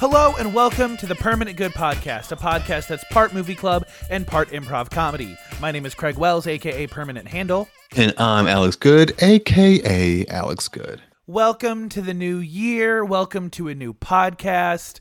Hello and welcome to the Permanent Good Podcast, a podcast that's part movie club and part improv comedy. My name is Craig Wells, aka Permanent Handle. And I'm Alex Good, aka Alex Good. Welcome to the new year. Welcome to a new podcast.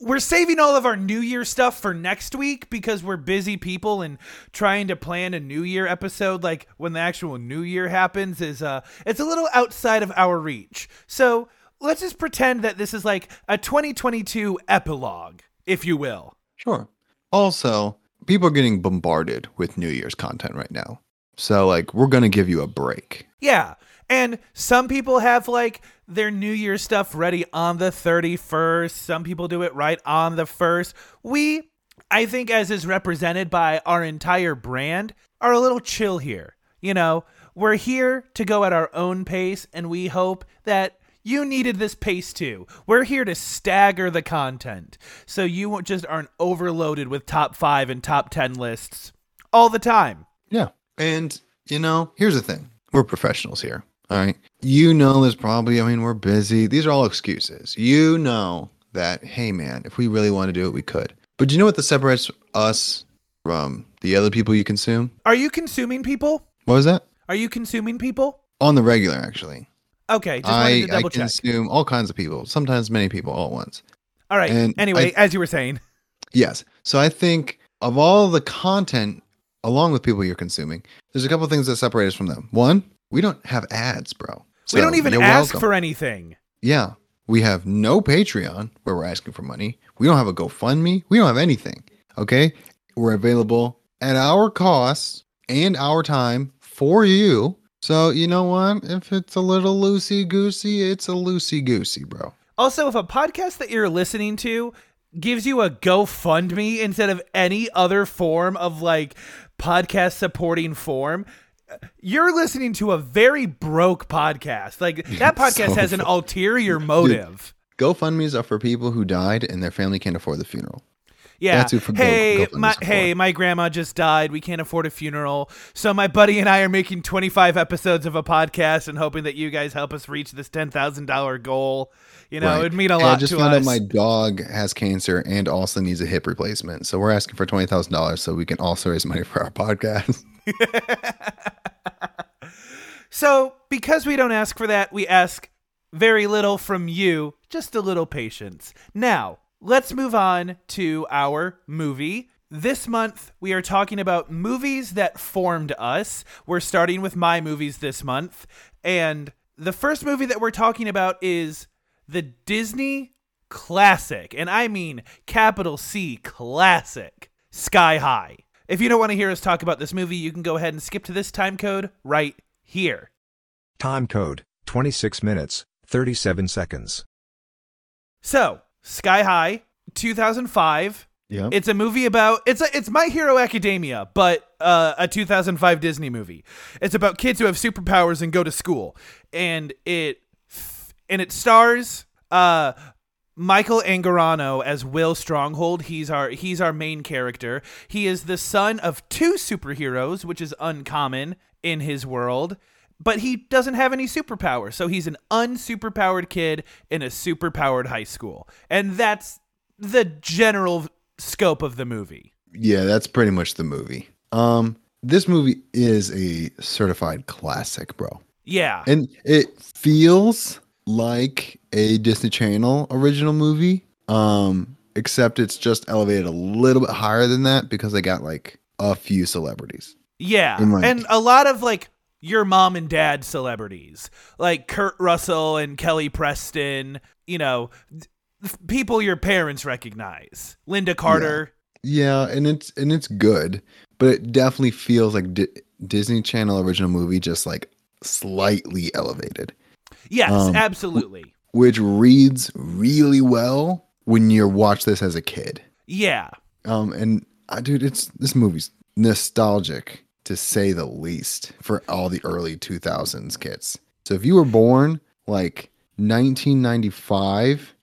We're saving all of our New Year stuff for next week because we're busy people and trying to plan a New Year episode like when the actual New Year happens is uh it's a little outside of our reach. So let's just pretend that this is like a 2022 epilogue, if you will. Sure. Also, people are getting bombarded with New Year's content right now. So, like, we're going to give you a break. Yeah. And some people have like their New Year stuff ready on the 31st. Some people do it right on the 1st. We, I think, as is represented by our entire brand, are a little chill here. You know, we're here to go at our own pace, and we hope that you needed this pace too. We're here to stagger the content so you won't- just aren't overloaded with top five and top 10 lists all the time. Yeah. And, you know, here's the thing we're professionals here. All right. You know, there's probably, I mean, we're busy. These are all excuses. You know that, hey, man, if we really want to do it, we could. But do you know what that separates us from the other people you consume? Are you consuming people? What was that? Are you consuming people? On the regular, actually. Okay, just wanted I, to I double check. consume all kinds of people, sometimes many people all at once. All right. and Anyway, I- as you were saying, Yes. So I think of all the content along with people you're consuming, there's a couple things that separate us from them. One, we don't have ads, bro. we don't even ask welcome. for anything. Yeah. We have no Patreon where we're asking for money. We don't have a GoFundMe. We don't have anything. Okay. We're available at our cost and our time for you. So you know what? If it's a little loosey goosey, it's a loosey goosey, bro. Also, if a podcast that you're listening to gives you a GoFundMe instead of any other form of like podcast supporting form, you're listening to a very broke podcast. Like that podcast So has an ulterior motive. GoFundMe's are for people who died and their family can't afford the funeral. Yeah. That's who for hey, my hey, my grandma just died. We can't afford a funeral. So my buddy and I are making 25 episodes of a podcast and hoping that you guys help us reach this $10,000 goal. You know, Right. it'd mean a lot I just found us. out my dog has cancer and also needs a hip replacement. So we're asking for twenty thousand dollars so we can also raise money for our podcast. So, because we don't ask for that, we ask very little from you, just a little patience. Now, let's move on to our movie. This month, we are talking about movies that formed us. We're starting with my movies this month. And the first movie that we're talking about is the Disney classic. And I mean capital C classic Sky High. If you don't want to hear us talk about this movie, you can go ahead and skip to this time code right here. Time code 26 minutes, 37 seconds. So, Sky High, 2005. Yeah. It's a movie about it's a, it's My Hero Academia, but uh, a 2005 Disney movie. It's about kids who have superpowers and go to school, and it and it stars uh, Michael Angarano as Will Stronghold. He's our he's our main character. He is the son of two superheroes, which is uncommon in his world. But he doesn't have any superpowers, so he's an unsuperpowered kid in a superpowered high school, and that's the general scope of the movie. yeah, that's pretty much the movie. Um, this movie is a certified classic, bro. Yeah, And it feels like a Disney Channel original movie. Um, except it's just elevated a little bit higher than that because they got like a few celebrities. Yeah. my- And a lot of like your mom and dad celebrities, like Kurt Russell and Kelly Preston, you know, th- people your parents recognize. Lynda Carter. Yeah, and it's and it's good, but it definitely feels like Di- Disney Channel original movie, just like slightly elevated, Yes, Um, absolutely. which reads really well when you watch this as a kid. Yeah. Um, and I, dude, it's this movie's nostalgic to say the least for all the early 2000s kids. So if you were born like 1995,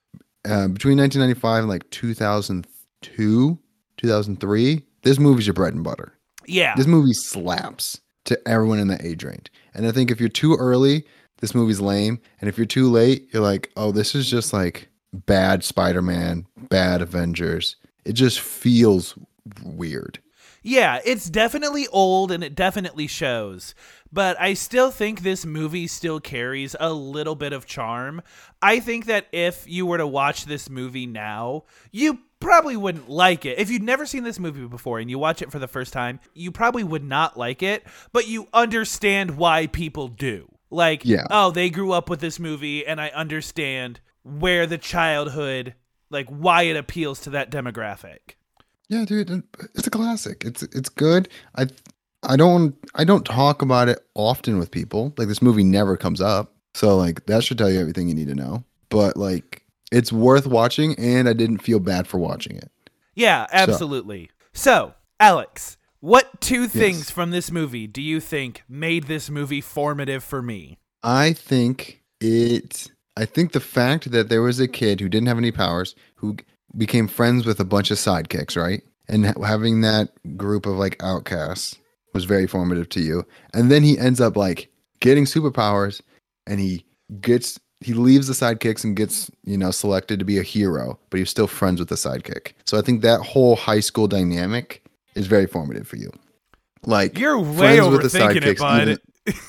uh, between 1995 and like 2002, 2003, this movie's your bread and butter. Yeah. This movie slaps to everyone in that age range. And I think if you're too early, this movie's lame. And if you're too late, you're like, oh, this is just like bad Spider-Man, bad Avengers. It just feels weird. Yeah, it's definitely old and it definitely shows. But I still think this movie still carries a little bit of charm. I think that if you were to watch this movie now, you probably wouldn't like it. If you'd never seen this movie before and you watch it for the first time, you probably would not like it, but you understand why people do. Like, Yeah. oh, they grew up with this movie and I understand where the childhood, like why it appeals to that demographic. Yeah, dude, it's a classic. It's it's good. I I don't I don't talk about it often with people. Like this movie never comes up. So like that should tell you everything you need to know. But like it's worth watching and I didn't feel bad for watching it. Yeah, absolutely. So, Alex, what two things from this movie do you think made this movie formative for me? I think it I think the fact that there was a kid who didn't have any powers who became friends with a bunch of sidekicks, right? And having that group of like outcasts was very formative to you. And then he ends up like getting superpowers and he gets he leaves the sidekicks and gets, you know, selected to be a hero, but he's still friends with the sidekick. So I think that whole high school dynamic is very formative for you. Like You're way friends with the overthinking it, bud. even-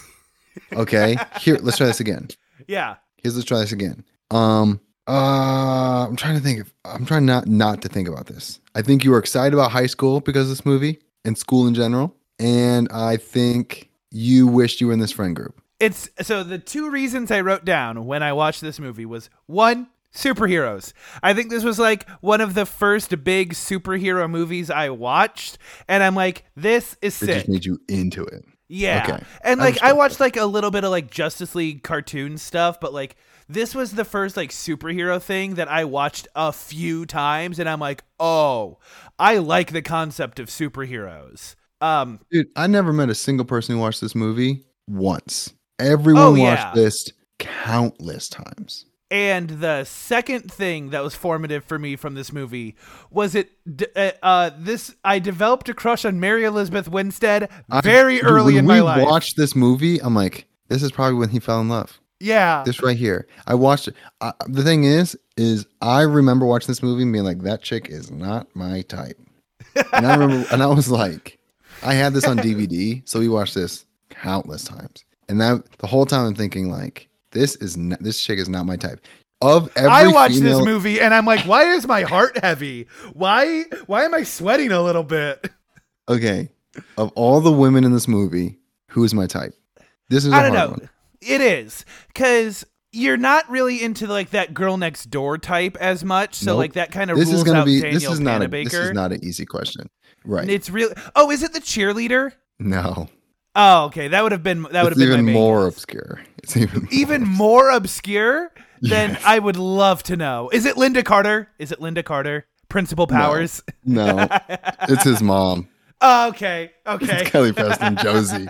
okay, here let's try this again. Yeah. Here's let's try this again. Um, uh, I'm trying to think. Of, I'm trying not not to think about this. I think you were excited about high school because of this movie and school in general, and I think you wished you were in this friend group. It's so the two reasons I wrote down when I watched this movie was one, superheroes. I think this was like one of the first big superhero movies I watched, and I'm like, this is It sick. just made you into it. Yeah. Okay. And like I watched like a little bit of like Justice League cartoon stuff, but like this was the first like superhero thing that I watched a few times and I'm like, "Oh, I like the concept of superheroes." Um Dude, I never met a single person who watched this movie once. Everyone Oh, watched yeah. this countless times. And the second thing that was formative for me from this movie was it uh, uh this I developed a crush on Mary Elizabeth Winstead very dude, early when in my we life. watched this movie, I'm like, this is probably when he fell in love. yeah. this right here. I watched it. Uh, the thing is, is I remember watching this movie and being like, that chick is not my type. And I remember, and I was like, I had this on DVD, so we watched this countless times. And that the whole time I'm thinking like, this is not, this chick is not my type. Of every I watched female, this movie and I'm like, why is my heart heavy? Why why am I sweating a little bit? okay, of all the women in this movie, who is my type? This is a I don't know. one. It is cuz you're not really into like that girl next door type as much, so Nope. like that kind of This rules is gonna out be. Daniel This is not a. This is not an easy question. Right? It's really Oh, is it the cheerleader? no. Oh, okay. That would have been that would have been even more guess. obscure. It's even even more obscure than Yes. I would love to know. Is it Lynda Carter? Is it Lynda Carter? Principal Powers? No, it's his mom. Oh, okay. Okay. It's Kelly Preston, Josie.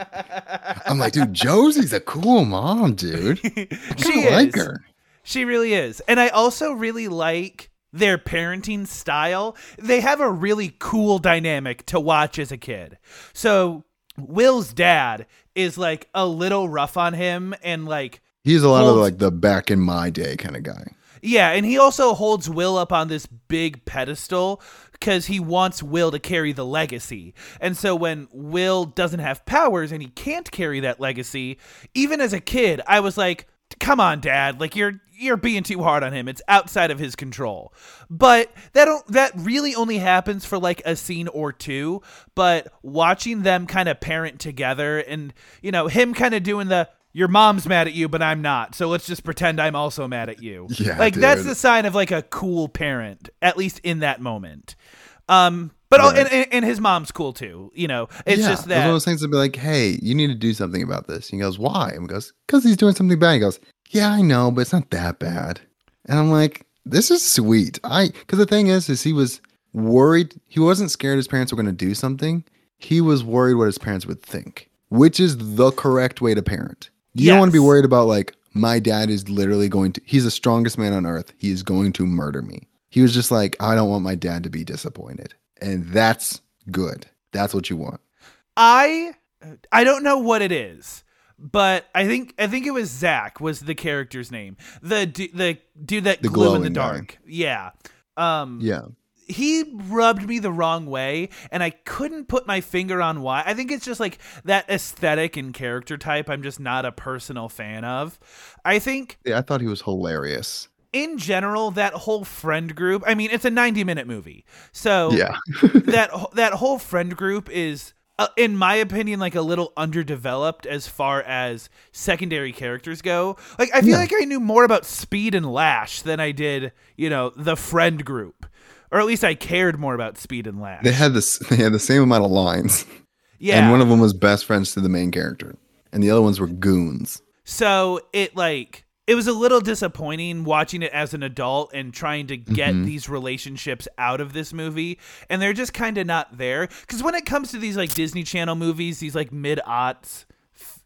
I'm like, dude, Josie's a cool mom, dude. I she kinda like is. her. She really is. And I also really like their parenting style. They have a really cool dynamic to watch as a kid. So, Will's dad is like a little rough on him and like He's a lot of like the back in my day kind of guy. yeah, and he also holds Will up on this big pedestal because he wants Will to carry the legacy. And so when Will doesn't have powers and he can't carry that legacy, even as a kid, I was like, "Come on, Dad! Like you're you're being too hard on him. It's outside of his control." But that don't, that really only happens for like a scene or two. But watching them kind of parent together, and you know him kind of doing the your mom's mad at you, but I'm not. So let's just pretend I'm also mad at you. Yeah, like that's the sign of like a cool parent, at least in that moment. Um, but Right. and, and, and his mom's cool too. You know, it's yeah, just It's one of that. those things to be like, hey, you need to do something about this. He goes, why? And he goes, because he's doing something bad. He goes, yeah, I know, but it's not that bad. And I'm like, this is sweet. I because the thing is, is he was worried. He wasn't scared his parents were going to do something. He was worried what his parents would think, which is the correct way to parent. You don't want to be worried about like my dad is literally going to. He's the strongest man on earth. He is going to murder me. He was just like, I don't want my dad to be disappointed, and that's good. That's what you want. I I don't know what it is, but I think I think it was Zach was the character's name. The du- the dude that The glue in the glowing guy. dark. Yeah. Um Yeah. he rubbed me the wrong way and I couldn't put my finger on why. I think it's just like that aesthetic and character type I'm just not a personal fan of. I think Yeah, I thought he was hilarious. In general that whole friend group, I mean it's a 90 minute movie. So Yeah. that that whole friend group is uh, in my opinion like a little underdeveloped as far as secondary characters go like i feel Yeah. like i knew more about speed and lash than i did you know the friend group or at least i cared more about speed and lash They had this they had the same amount of lines. yeah And one of them was best friends to the main character. And the other ones were goons. So it like it was a little disappointing watching it as an adult and trying to get Mhm. these relationships out of this movie and they're just kind of not there cuz when it comes to these like Disney Channel movies, these like mid-aughts f-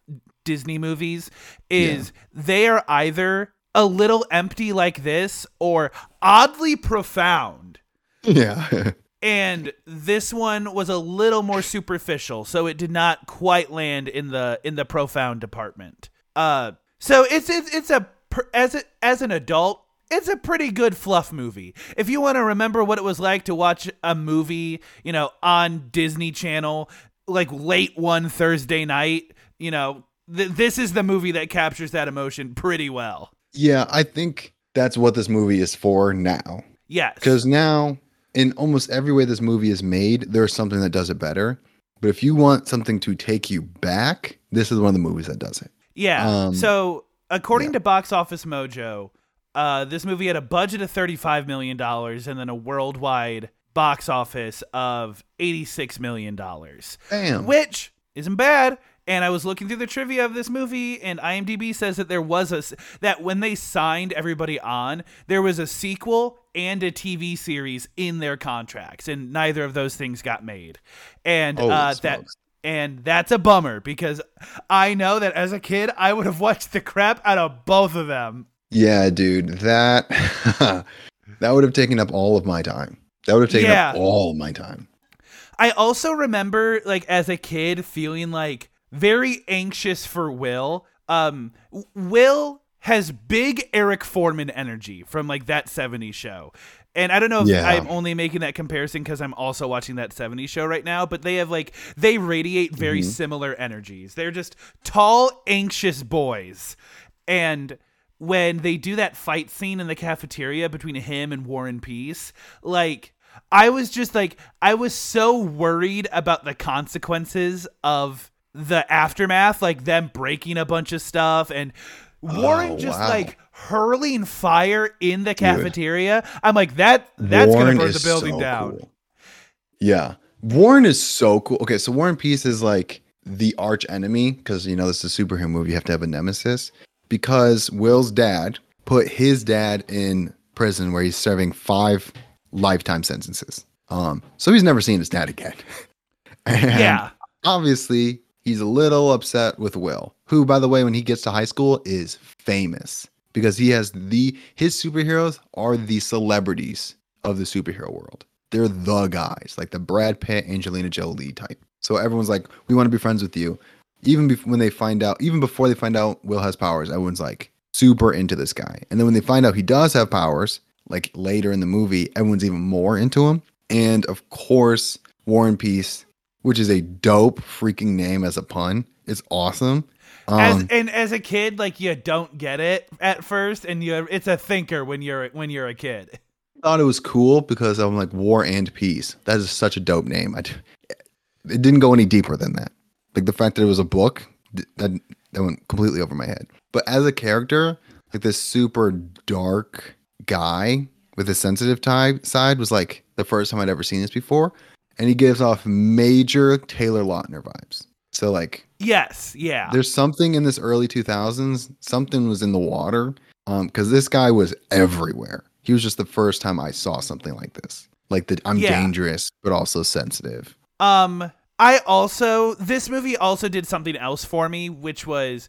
Disney movies is they are either a little empty like this or oddly profound. Yeah. And this one was a little more superficial, so it did not quite land in the in the profound department. Uh, so it's it's it's a as a, as an adult, it's a pretty good fluff movie. If you want to remember what it was like to watch a movie, you know, on Disney Channel, like late one Thursday night, you know, th- this is the movie that captures that emotion pretty well. yeah, I think that's what this movie is for now. Yes, Because now, in almost every way this movie is made, there's something that does it better. But if you want something to take you back, this is one of the movies that does it. Yeah. Um, so according yeah. to Box Office Mojo, uh, this movie had a budget of thirty-five million dollars and then a worldwide box office of eighty-six million dollars, Bam. which isn't bad. And I was looking through the trivia of this movie, and IMDb says that there was a that when they signed everybody on, there was a sequel and a TV series in their contracts, and neither of those things got made. And Holy uh, that smokes. And that's a bummer because I know that as a kid I would have watched the crap out of both of them. Yeah, dude, that that would have taken up all of my time. That would have taken Yeah. up all my time. I also remember like as a kid feeling like very anxious for Will. Um Will has big Eric Forman energy from like that 70s show. And I don't know if Yeah. I'm only making that comparison because I'm also watching that 70s show right now, but they have like, they radiate very Mhm. similar energies. They're just tall, anxious boys. And when they do that fight scene in the cafeteria between him and Warren Peace, like, I was just like, I was so worried about the consequences of the aftermath, like them breaking a bunch of stuff and Warren Oh, just wow. like hurling fire in the cafeteria. I'm like, that that's Warren gonna burn the building so down. cool. Yeah. Warren is so cool. Okay, so Warren Peace is like the arch enemy because you know this is a superhero movie. You have to have a nemesis because Will's dad put his dad in prison where he's serving five lifetime sentences. Um, so he's never seen his dad again. And Yeah. obviously he's a little upset with Will, who, by the way, when he gets to high school, is famous because he has the his superheroes are the celebrities of the superhero world. They're the guys, like the Brad Pitt, Angelina Jolie type. So everyone's like, "We want to be friends with you." Even when they find out, even before they find out Will has powers, everyone's like super into this guy. And then when they find out he does have powers, like later in the movie, everyone's even more into him. And of course, Warren Peace, which is a dope freaking name as a pun, is awesome. As Um, and as a kid, like you don't get it at first, and you it's a thinker when you're when you're a kid. thought it was cool because I'm like War and Peace. That is such a dope name. I, it didn't go any deeper than that. Like the fact that it was a book that that went completely over my head. But as a character, like this super dark guy with a sensitive type side was like the first time I'd ever seen this before, and he gives off major Taylor Lautner vibes. So like Yes, yeah, there's something in this early 2000s something was in the water um because this guy was everywhere he was just the first time i saw something like this like that i'm Yeah. dangerous but also sensitive Um, I also this movie also did something else for me, which was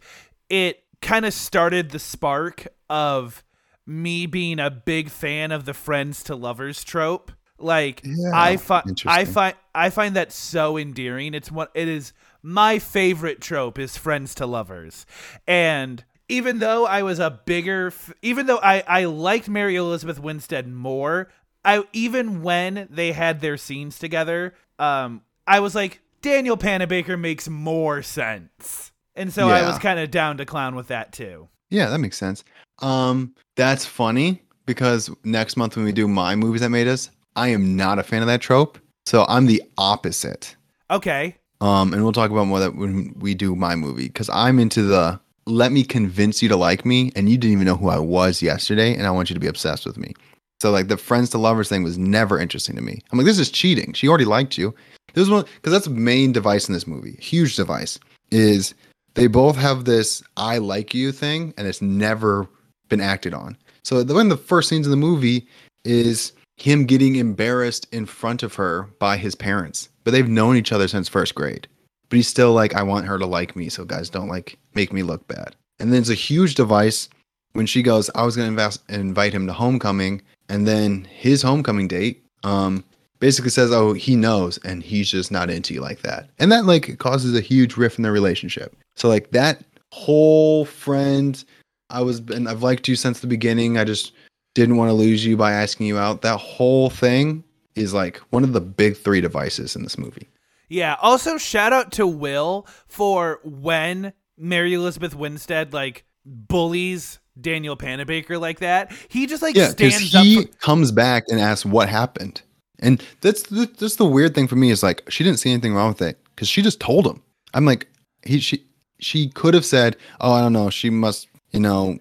it kind of started the spark of me being a big fan of the friends to lovers trope. Like Yeah, I find I find I find that so endearing. It's what it is my favorite trope is friends to lovers. And even though I was a bigger, f- even though I, I liked Mary Elizabeth Winstead more, I even when they had their scenes together, um, I was like, Danielle Panabaker makes more sense. And so I was kind of down to clown with that too. Yeah, that makes sense. Um, that's funny because next month when we do my movies that made us, I am not a fan of that trope. So I'm the opposite. Okay. Um, and we'll talk about more that when we do my movie because I'm into the let me convince you to like me, and you didn't even know who I was yesterday, and I want you to be obsessed with me. So like the friends to lovers thing was never interesting to me. I'm like, this is cheating. She already liked you. This is one because that's the main device in this movie. Huge device is they both have this I like you thing, and it's never been acted on. So the one of the first scenes in the movie is him getting embarrassed in front of her by his parents, but they've known each other since first grade. But he's still like, I want her to like me, so guys don't like make me look bad. And then it's a huge device when she goes, I was gonna invest, invite him to homecoming, and then his homecoming date, um, basically says, Oh, he knows, and he's just not into you like that. And that like causes a huge rift in their relationship. So like that whole friend, I was and I've liked you since the beginning. I just didn't want to lose you by asking you out. That whole thing is like one of the big three devices in this movie. Yeah. Also, shout out to Will for when Mary Elizabeth Winstead like bullies Danielle Panabaker like that. He just like Yeah, stands up. he For- comes back and asks what happened, and that's the, that's the weird thing for me is like she didn't see anything wrong with it because she just told him. I'm like he she she could have said, oh I don't know, she must you know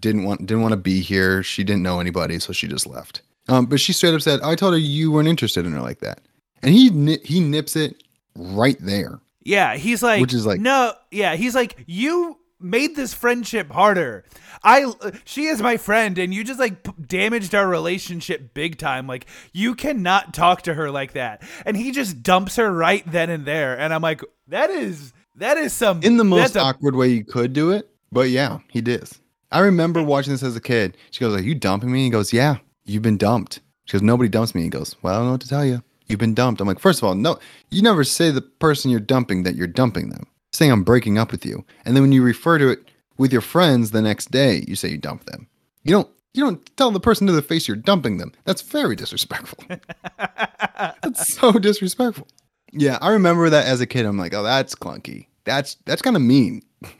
didn't want didn't want to be here. She didn't know anybody, so she just left. Um, but she straight up said, I told her you weren't interested in her like that, and he he nips it right there. yeah, he's like, Which is like- no, yeah, he's like, you made this friendship harder. I, she is my friend, and you just like p- damaged our relationship big time. Like, you cannot talk to her like that. And he just dumps her right then and there. And I'm like, that is, that is some in the most that's a- awkward way you could do it. But yeah, he did. I remember watching this as a kid. She goes, "Are you dumping me?" He goes, "Yeah, you've been dumped." She goes, "Nobody dumps me." He goes, "Well, I don't know what to tell you. You've been dumped." I'm like, first of all, no, you never say the person you're dumping that you're dumping them. Saying I'm breaking up with you, and then when you refer to it with your friends the next day, you say you dump them. You don't. You don't tell the person to the face you're dumping them. That's very disrespectful. that's so disrespectful. Yeah, I remember that as a kid. I'm like, oh, that's clunky. That's that's kind of mean.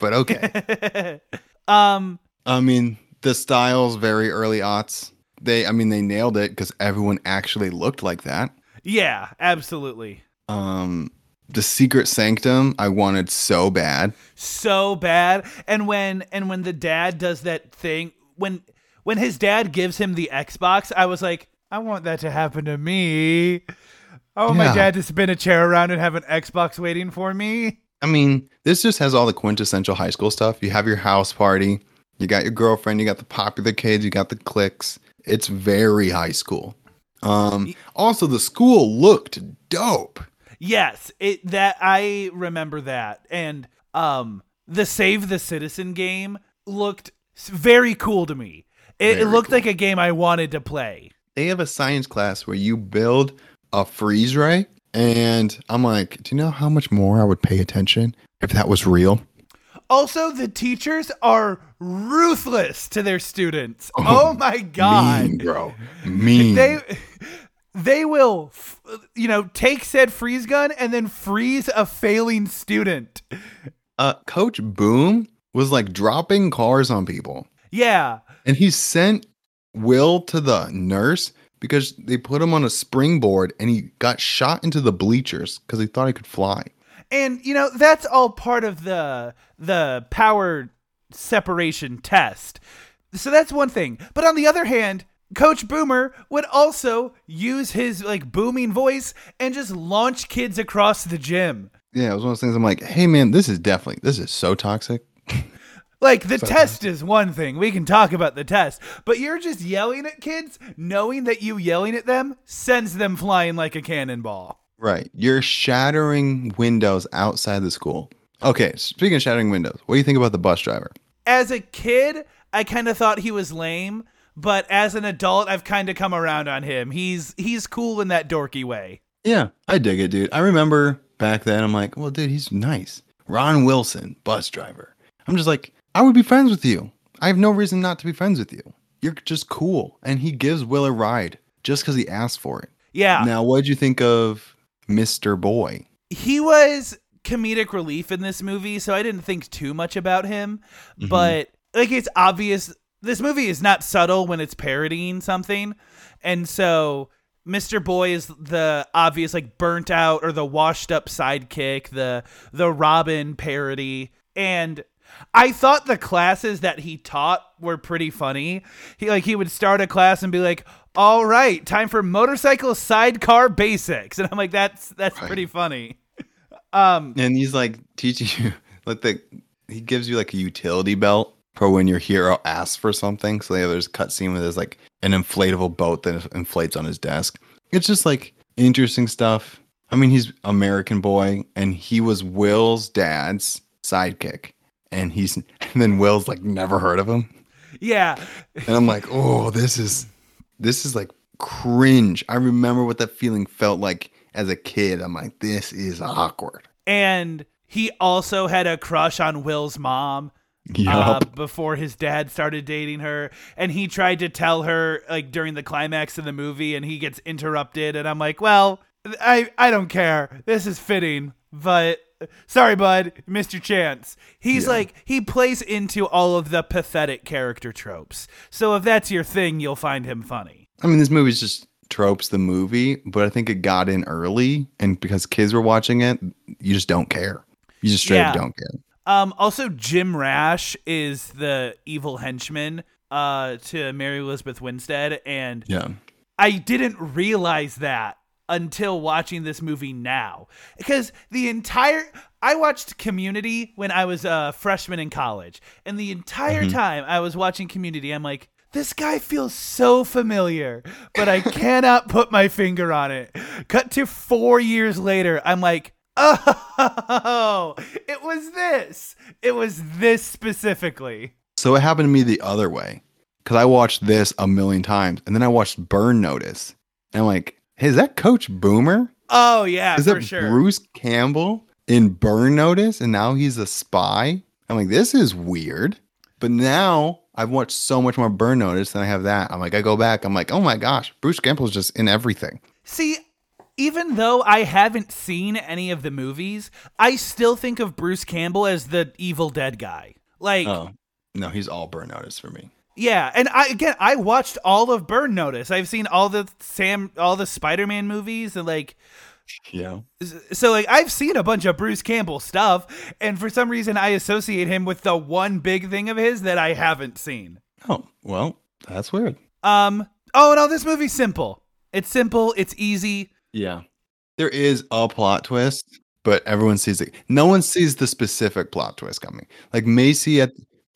But okay. um, I mean, the styles very early aughts. They, I mean, they nailed it because everyone actually looked like that. yeah, absolutely. Um, the Secret Sanctum, I wanted so bad. so bad and when and when the dad does that thing when when his dad gives him the xbox i was like i want that to happen to me i want my Yeah. dad to spin a chair around and have an xbox waiting for me I mean, this just has all the quintessential high school stuff. You have your house party, you got your girlfriend, you got the popular kids, you got the cliques. It's very high school. Um, also, the school looked dope. yes it that i remember that and um the save the citizen game looked very cool to me it, it looked cool. like a game i wanted to play they have a science class where you build a freeze ray and i'm like do you know how much more i would pay attention if that was real Also, the teachers are ruthless to their students. Oh, my god. mean bro mean They they will you know, take said freeze gun and then freeze a failing student. uh coach boom was like dropping cars on people Yeah. and he sent will to the nurse because they put him on a springboard and he got shot into the bleachers because he thought he could fly And you know, that's all part of the the power separation test. So that's one thing. But on the other hand, Coach Boomer would also use his like booming voice and just launch kids across the gym. yeah it was one of those things i'm like hey man this is definitely this is so toxic Like the test is one thing. We can talk about the test, but you're just yelling at kids, knowing that you yelling at them sends them flying like a cannonball. Right. You're shattering windows outside the school. Okay, speaking of shattering windows, what do you think about the bus driver? As a kid, I kind of thought he was lame, but as an adult, I've kind of come around on him. He's he's cool in that dorky way. Yeah, I dig it, dude. I remember back then, I'm like, well, dude, he's nice. Ron Wilson, bus driver. I'm just like, I would be friends with you. I have no reason not to be friends with you. You're just cool. And he gives Will a ride just because he asked for it. Yeah. Now, what did you think of Mr. Boy? he was comedic relief in this movie, so I didn't think too much about him. Mm-hmm. But like it's obvious this movie is not subtle when it's parodying something. And so Mr. Boy is the obvious like burnt out or the washed up sidekick, the the Robin parody. And I thought the classes that he taught were pretty funny. He like he would start a class and be like, "All right, time for motorcycle sidecar basics." And I'm like, "That's that's Right. pretty funny." Um And he's like teaching you, like, the, he gives you like a utility belt for when your hero asks for something. So yeah, there's a cutscene where there's like an inflatable boat that inflates on his desk. It's just like interesting stuff. I mean, he's American boy, and he was Will's dad's sidekick, and he's and then Will's like never heard of him, yeah. and I'm like, oh, this is this is like cringe. I remember what that feeling felt like as a kid. I'm like, this is awkward. And he also had a crush on Will's mom. uh, before his dad started dating her and he tried to tell her like during the climax of the movie and he gets interrupted and i'm like well i i don't care this is fitting but sorry bud missed your chance he's Yeah. like he plays into all of the pathetic character tropes so if that's your thing you'll find him funny I mean, this movie's just tropes the movie, but I think it got in early, and because kids were watching it, you just don't care. You just straight up don't care. Um, also, Jim Rash is the evil henchman uh, to Mary Elizabeth Winstead, and Yeah. I didn't realize that until watching this movie now. Because the entire I watched Community when I was a freshman in college, and the entire mm-hmm. time I was watching Community, I'm like, this guy feels so familiar, but I cannot put my finger on it. Cut to four years later, I'm like, oh, it was this. It was this specifically. So it happened to me the other way because I watched this a million times, and then I watched Burn Notice, and I'm like, hey, is that Coach Boomer? Oh yeah, is that sure. Bruce Campbell in Burn Notice, and now he's a spy? I'm like, this is weird. But now I've watched so much more Burn Notice than I have that. I'm like, I go back, I'm like, oh my gosh, Bruce Campbell's just in everything. See, even though I haven't seen any of the movies, I still think of Bruce Campbell as the Evil Dead guy. Like, Oh, no, he's all Burn Notice for me. Yeah, and I again, I watched all of Burn Notice. I've seen all the Sam, all the Spider-Man movies, and like, Yeah. so like I've seen a bunch of Bruce Campbell stuff, and for some reason I associate him with the one big thing of his that I haven't seen. Oh, well, that's weird. Um. Oh no, this movie's simple. It's simple. It's easy. Yeah. There is a plot twist, but everyone sees it. No one sees the specific plot twist coming. Like Macy at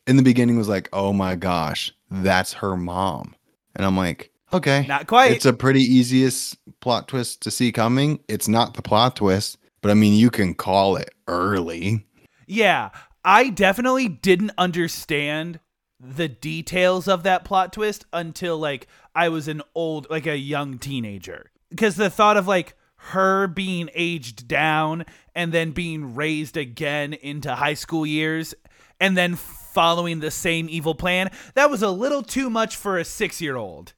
in the beginning was like, "Oh my gosh, that's her mom." And I'm like, "Okay. Not quite. It's a pretty easiest plot twist to see coming. It's not the plot twist, but I mean, you can call it early." Yeah, I definitely didn't understand the details of that plot twist until like I was an old like a young teenager. Because the thought of like her being aged down and then being raised again into high school years and then following the same evil plan, that was a little too much for a 6-year-old.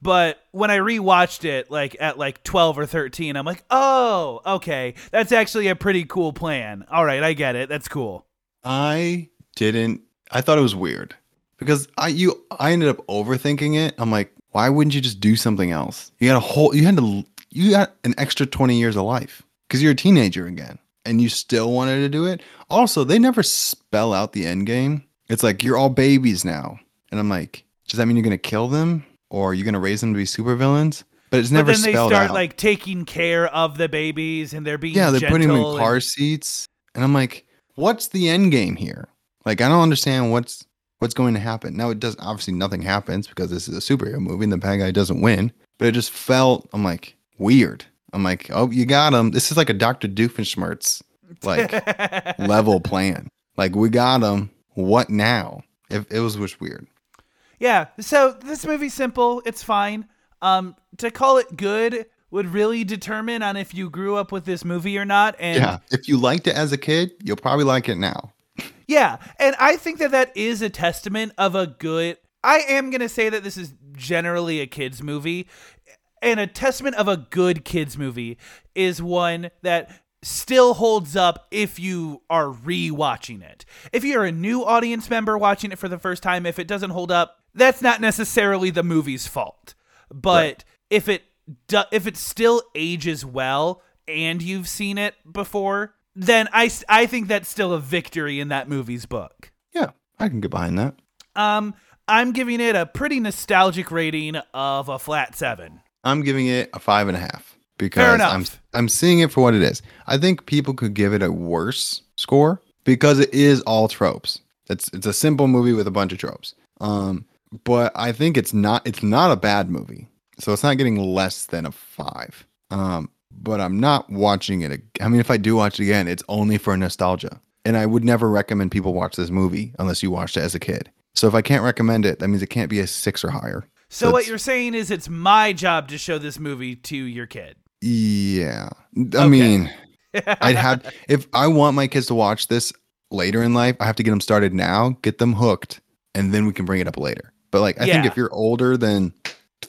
But when I rewatched it like at like 12 or 13, I'm like, "Oh, okay. That's actually a pretty cool plan. All right, I get it. That's cool." I didn't. I thought it was weird because I you I ended up overthinking it. I'm like, why wouldn't you just do something else? You got a whole. You had to. You got an extra 20 years of life because you're a teenager again, and you still wanted to do it. Also, they never spell out the end game. It's like you're all babies now, and I'm like, does that mean you're gonna kill them or are you gonna raise them to be supervillains? But it's never but then they start out. like taking care of the babies and they're being Yeah, they're putting them in gentle car and- seats, and I'm like, what's the end game here? Like, I don't understand what's what's going to happen. Now, it does obviously nothing happens because this is a superhero movie and the bad guy doesn't win. But it just felt, I'm like, weird. I'm like, oh, you got him. This is like a Doctor Doofenshmirtz like level plan. Like, we got him. What now? It, it was just weird. yeah. So this movie's simple. It's fine. Um, to call it good would really determine on if you grew up with this movie or not. And Yeah. If you liked it as a kid, you'll probably like it now. Yeah, and I think that that is a testament of a good. I am going to say that this is generally a kids movie, and a testament of a good kids movie is one that still holds up if you are rewatching it. If you're a new audience member watching it for the first time, if it doesn't hold up, that's not necessarily the movie's fault. But if it do, if it still ages well and you've seen it before, then I I think that's still a victory in that movie's book. Yeah. I can get behind that. Um, I'm giving it a pretty nostalgic rating of a flat seven. I'm giving it a five and a half because. I'm I'm seeing it for what it is. I think people could give it a worse score because it is all tropes. It's it's a simple movie with a bunch of tropes. Um, but I think it's not it's not a bad movie, so it's not getting less than a five. Um, but I'm not watching it. ag- I mean, if I do watch it again, it's only for nostalgia, and I would never recommend people watch this movie unless you watched it as a kid. So if I can't recommend it, that means it can't be a six or higher. So, what you're saying is it's my job to show this movie to your kid. Yeah. I mean, I'd have if I want my kids to watch this later in life, I have to get them started now, get them hooked, and then we can bring it up later. But like I think if you're older than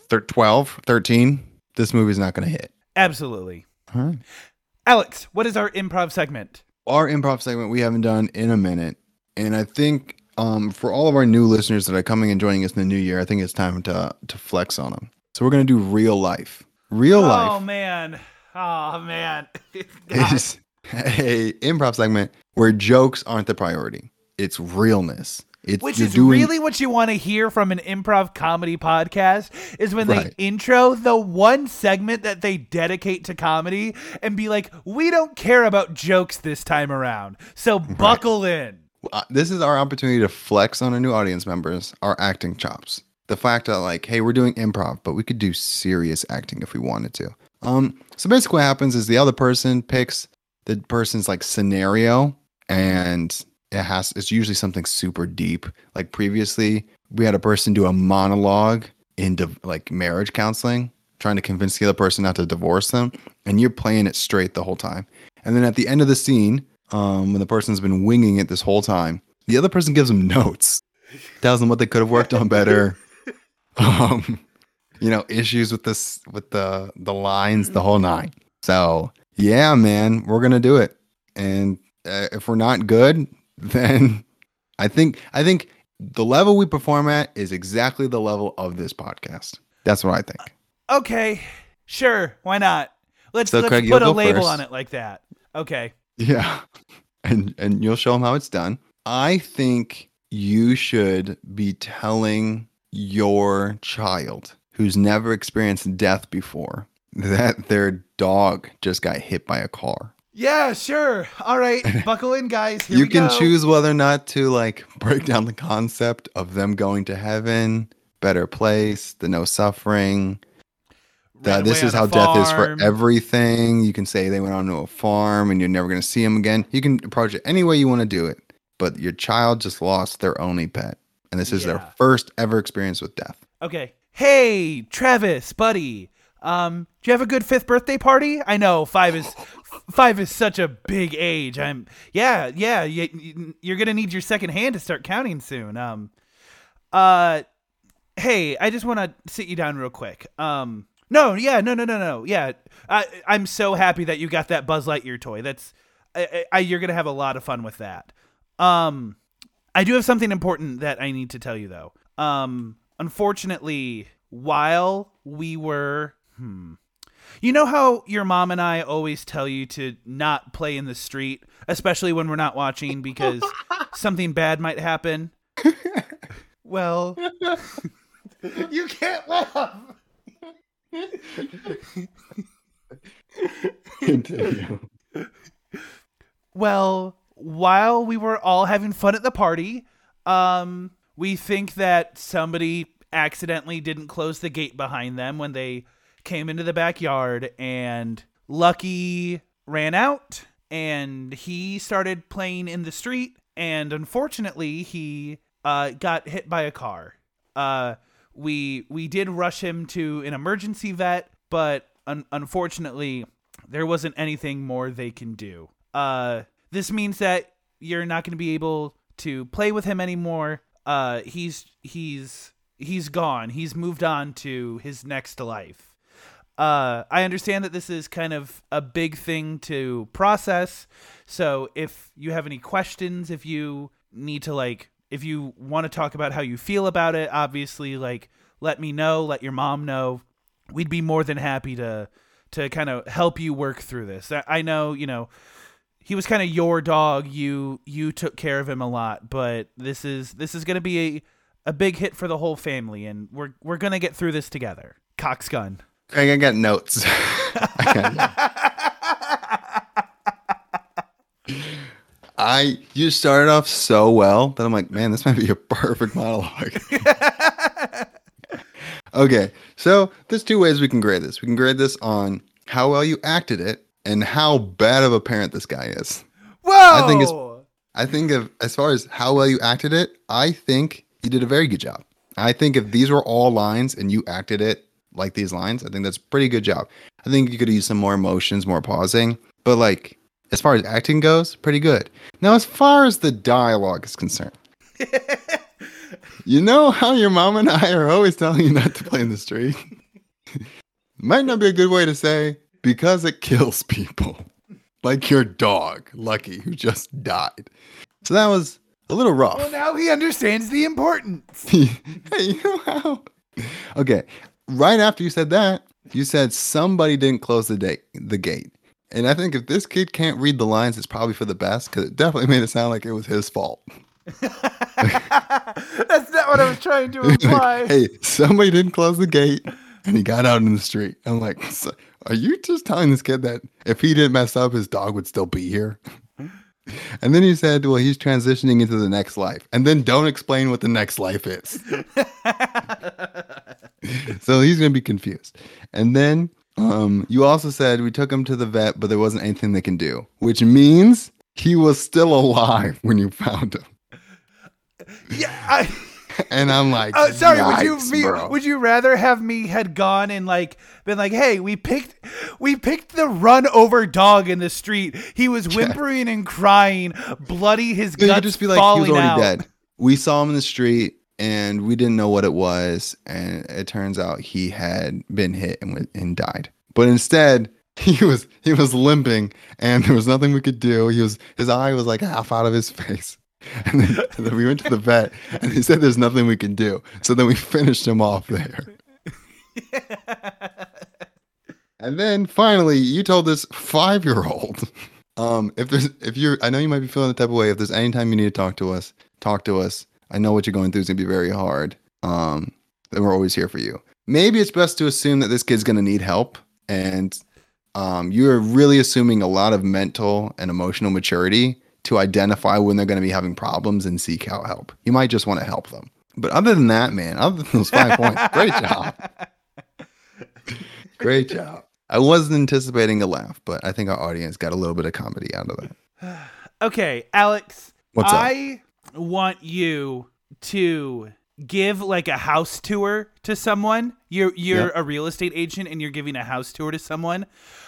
thir- 12, 13, this movie's not going to hit. Absolutely. All right. Alex, what is our improv segment? Our improv segment we haven't done in a minute, and I think um, for all of our new listeners that are coming and joining us in the new year, I think it's time to to flex on them. So we're going to do real life. Real Oh life. Oh man. Oh man. Is a improv segment where jokes aren't the priority. It's realness. It's Which is doing- really what you want to hear from an improv comedy podcast is when Right. they intro the one segment that they dedicate to comedy and be like, "We don't care about jokes this time around." So buckle in. uh, this is our opportunity to flex on our new audience members our acting chops. The fact that like, hey, we're doing improv, but we could do serious acting if we wanted to. Um, so basically, what happens is the other person picks the person's like scenario, and it has it's usually something super deep. Like previously, we had a person do a monologue in like marriage counseling, trying to convince the other person not to divorce them, and you're playing it straight the whole time. And then at the end of the scene, um, when the person's been winging it this whole time, the other person gives them notes, tells them what they could have worked on better. um, you know, issues with this, with the the lines, the whole nine. So yeah, man, we're gonna do it. And uh, if we're not good, then I think I think the level we perform at is exactly the level of this podcast. That's what I think. Okay, sure, why not? Let's So, let's Craig, put a label first. on it like that. Okay. Yeah. And and you'll show them how it's done. I think you should be telling your child who's never experienced death before that their dog just got hit by a car. Yeah, sure. All right, buckle in, guys. Here you can go. choose whether or not to like break down the concept of them going to heaven, better place, the no suffering, that this is how death is for everything. You can say they went onto a farm and you're never going to see them again. You can approach it any way you want to do it, but your child just lost their only pet, and this is Yeah. their first ever experience with death. Okay. Hey, Travis, buddy. Um, do you have a good fifth birthday party? I know five is five is such a big age. I'm yeah, yeah. You, you're gonna need your second hand to start counting soon. Um, uh, hey, I just want to sit you down real quick. Um, no, yeah, no, no, no, no, yeah. I I'm so happy that you got that Buzz Lightyear toy. That's I, I, you're gonna have a lot of fun with that. Um, I do have something important that I need to tell you though. Um, unfortunately, while we were, hmm, you know how your mom and I always tell you to not play in the street, especially when we're not watching because something bad might happen. well, you can't laugh. Continue. Well, while we were all having fun at the party, um, we think that somebody accidentally didn't close the gate behind them when they came into the backyard, and Lucky ran out and he started playing in the street, and unfortunately, he uh, got hit by a car. Uh, we we did rush him to an emergency vet, but un- unfortunately, there wasn't anything more they can do. Uh, this means that you're not going to be able to play with him anymore. Uh, he's he's he's gone. He's moved on to his next life. Uh, I understand that this is kind of a big thing to process. So if you have any questions, if you need to like, if you want to talk about how you feel about it, obviously, like, let me know. Let your mom know. We'd be more than happy to to kind of help you work through this. I, I know, you know, he was kind of your dog. You you took care of him a lot, but this is this is going to be a a big hit for the whole family, and we're we're gonna get through this together. Cox gun. I, got notes. I you started off so well that I'm like, man, this might be a perfect monologue. okay, so there's two ways we can grade this. We can grade this on how well you acted it and how bad of a parent this guy is. Whoa! I think it's- I think of as far as how well you acted it, I think you did a very good job. I think if these were all lines and you acted it like these lines, I think that's a pretty good job. I think you could use some more emotions, more pausing, but like as far as acting goes, pretty good. Now, as far as the dialogue is concerned, you know how your mom and I are always telling you not to play in the street? Might not be a good way to say because it kills people. Like your dog, Lucky, who just died. So that was a little rough. well, now he understands the importance. hey, you know how? Okay, right after you said that, you said somebody didn't close the date, the gate. And I think if this kid can't read the lines, it's probably for the best because it definitely made it sound like it was his fault. That's not what I was trying to imply. hey, somebody didn't close the gate and he got out in the street. I'm like, "So- are you just telling this kid that if he didn't mess up, his dog would still be here? And then you said, well, he's transitioning into the next life. And then don't explain what the next life is. so he's going to be confused. And then um, you also said we took him to the vet, but there wasn't anything they can do, which means he was still alive when you found him. yeah. I, And I'm like, uh, sorry. would you "Yikes, me, bro." would you rather have me had gone and like been like, hey, we picked we picked the run over dog in the street. He was whimpering and crying, bloody. His guts could just be like, he falling was already out. dead. We saw him in the street and we didn't know what it was. And it turns out he had been hit and, went- and died. But instead, he was he was limping and there was nothing we could do. He was his eye was like half out of his face. And then, and then we went to the vet and he said there's nothing we can do. So then we finished him off there. And then finally, you told this five year old, um, if there's if you're I know you might be feeling the type of way, if there's any time you need to talk to us, talk to us. I know what you're going through is gonna be very hard. Um, and we're always here for you. Maybe it's best to assume that this kid's gonna need help, and um, you're really assuming a lot of mental and emotional maturity to identify when they're gonna be having problems and seek out help. You might just want to help them. But other than that, man, other than those five points, great job. Great job. I wasn't anticipating a laugh, but I think our audience got a little bit of comedy out of that. Okay, Alex. What's up? I want you to give like a house tour to someone. You're you're Yep. a real estate agent and you're giving a house tour to someone.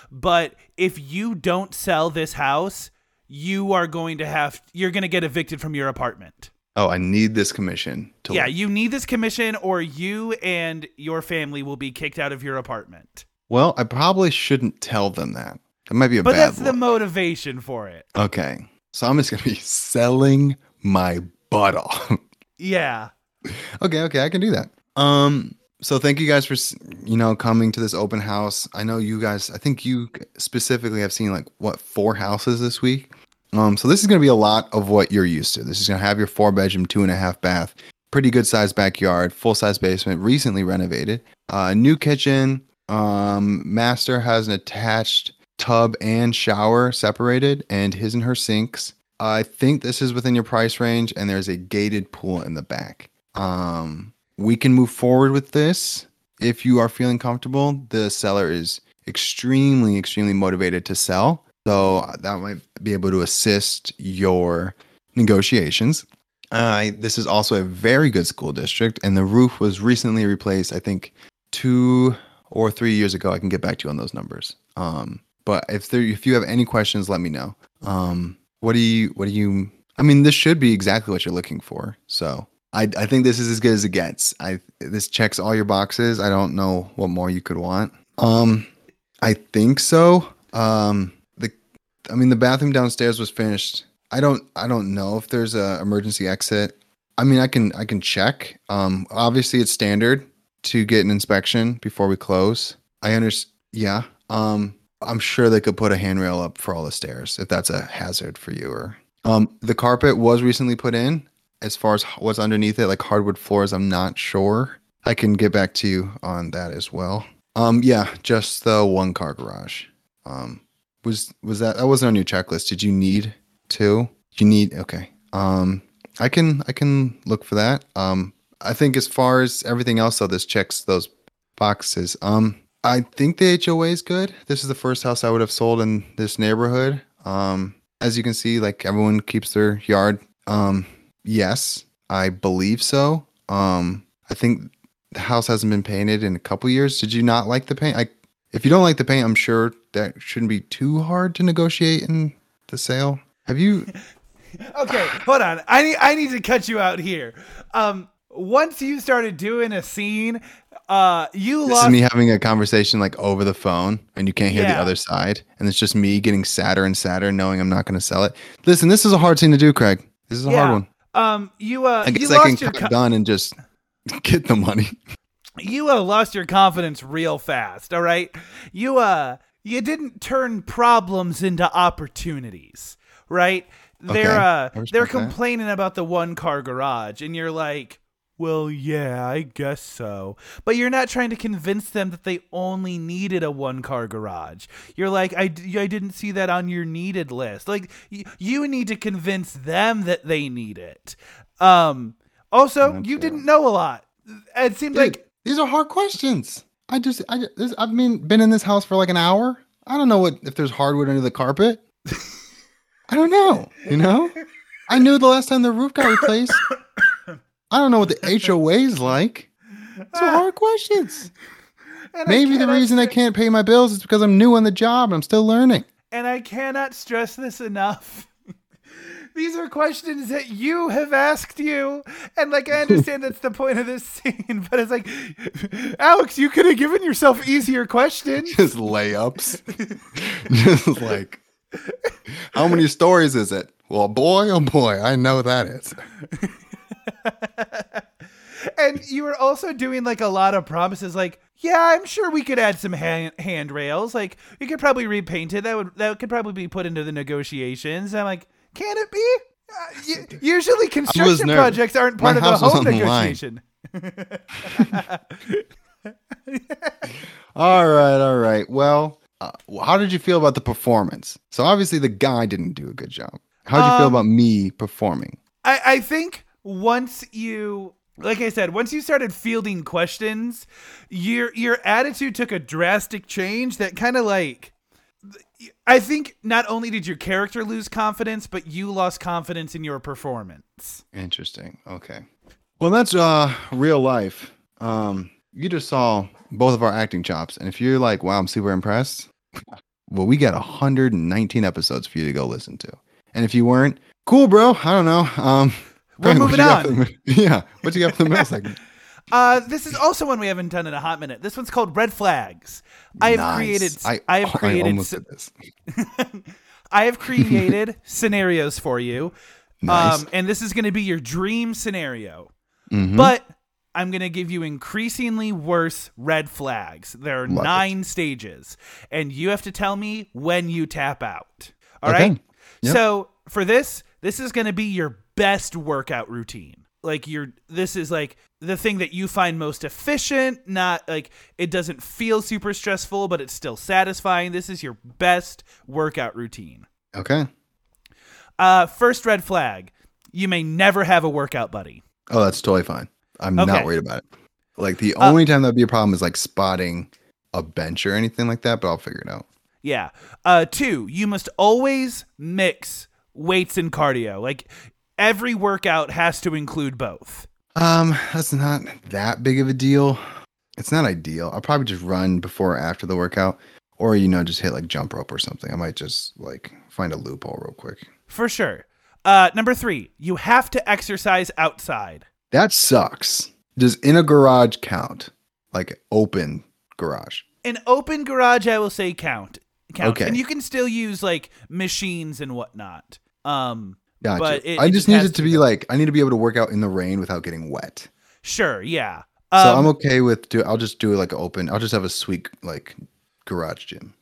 But if you don't sell this house, you are going to have you're going to get evicted from your apartment. Oh, I need this commission to Yeah, you need this commission or you and your family will be kicked out of your apartment. Well, I probably shouldn't tell them that. It might be a But bad that's the motivation for it. okay. So I'm just gonna be selling my butt off. Yeah. okay, okay, I can do that. Um, so thank you guys for you know coming to this open house. I know you guys. I think you specifically have seen like what four houses this week. Um, so this is gonna be a lot of what you're used to. This is gonna have your four bedroom, two and a half bath, pretty good sized backyard, full size basement, recently renovated, uh, new kitchen. Um, master has an attached tub and shower separated, and his and her sinks. I think this is within your price range, and there's a gated pool in the back. Um, we can move forward with this if you are feeling comfortable. The seller is extremely, extremely motivated to sell, so that might be able to assist your negotiations. Uh, this is also a very good school district, and the roof was recently replaced. I think two or three years ago, I can get back to you on those numbers. Um, but if there, if you have any questions, let me know. Um, what do you, what do you? I mean, this should be exactly what you're looking for. So I, I think this is as good as it gets. I this checks all your boxes. I don't know what more you could want. Um, I think so. Um, the, I mean, the bathroom downstairs was finished. I don't, I don't know if there's a emergency exit. I mean, I can, I can check. Um, obviously it's standard to get an inspection before we close. I understand. Yeah. Um, I'm sure they could put a handrail up for all the stairs if that's a hazard for you. Or um, the carpet was recently put in. As far as what's underneath it, like hardwood floors, I'm not sure. I can get back to you on that as well. Um, yeah, just the one car garage. Um, was was that that wasn't on your checklist? Did you need two? You need okay. Um, I can I can look for that. Um, I think as far as everything else, though, this checks those boxes. Um, I think the HOA is good. This is the first house I would have sold in this neighborhood. Um, as you can see, like everyone keeps their yard. Um, yes, I believe so. Um, I think the house hasn't been painted in a couple years. Did you not like the paint? I, if you don't like the paint, I'm sure that shouldn't be too hard to negotiate in the sale. Have you? okay, hold on. I need I need to cut you out here. Um, once you started doing a scene, uh, you This lost. is me having a conversation like over the phone, and you can't hear the other side, and it's just me getting sadder and sadder, knowing I'm not going to sell it. Listen, this is a hard scene to do, Craig. This is a yeah. hard one. Um, you uh, I you guess I can lost your cut done and just get the money. you uh, lost your confidence real fast. All right, you uh, you didn't turn problems into opportunities. Right? They're Okay, uh, they're that. complaining about the one car garage, and you're like. Well, yeah, I guess so. But you're not trying to convince them that they only needed a one car garage. You're like, I, d- I didn't see that on your needed list. Like, y- you need to convince them that they need it. Um, also, That's you fair. didn't know a lot. It seemed Dude, like these are hard questions. I just, I, this, I've been been in this house for like an hour. I don't know what if there's hardwood under the carpet. I don't know. You know, I knew the last time the roof got replaced. I don't know what the HOA is like. These are hard questions. and Maybe the reason I can't pay my bills is because I'm new on the job and I'm still learning. and I cannot stress this enough. These are questions that you have asked you, and like I understand that's the point of this scene, but it's like, Alex, you could have given yourself easier questions. Just layups. Just like, how many stories is it? Well, boy, oh boy, I know that is. and you were also doing like a lot of promises like yeah i'm sure we could add some hand handrails like we could probably repaint it that would that could probably be put into the negotiations i'm like can it be uh, u- usually construction projects aren't part My of the home negotiation All right, all right. Well, uh, how did you feel about the performance? So obviously the guy didn't do a good job. How did you feel Um, about me performing? I, I think once you like I said, once you started fielding questions, your your attitude took a drastic change that kind of like I think not only did your character lose confidence, but you lost confidence in your performance. Interesting. Okay. Well, that's uh real life. Um, you just saw both of our acting chops, and if you're like, "Wow, I'm super impressed," well, we got 119 episodes for you to go listen to. And if you weren't, cool, bro. I don't know. Um, We're moving on. yeah. What you got for the middle segment? Uh, this is also one we haven't done in a hot minute. This one's called Red Flags. I have Nice. created I, I have I created almost s- did this. I have created scenarios for you. Nice. Um, and this is going to be your dream scenario. Mhm. But I'm going to give you increasingly worse red flags. There are Love it. nine stages, and you have to tell me when you tap out. All Okay. right. Yep. So for this, this is going to be your best workout routine. Like your, this is like the thing that you find most efficient. Not like it doesn't feel super stressful, but it's still satisfying. This is your best workout routine. okay. Uh, first red flag: you may never have a workout buddy. Oh, that's totally fine. I'm Okay. not worried about it. Like the Uh, only time that'd be a problem is like spotting a bench or anything like that, but I'll figure it out. Yeah. Uh, two, you must always mix weights and cardio. Like every workout has to include both. Um, that's not that big of a deal. it's not ideal. I'll probably just run before or after the workout, or you know, just hit like jump rope or something. I might just like find a loophole real quick. For sure. Uh, number three, you have to exercise outside. That sucks. Does in a garage count? Like open garage? An open garage, I will say, count counts, Okay. and you can still use like machines and whatnot. Um, Gotcha. but it, I it just need it to be like I need to be able to work out in the rain without getting wet. sure, yeah. So Um, I'm okay with do. I'll just do it like open. I'll just have a sweet like garage gym.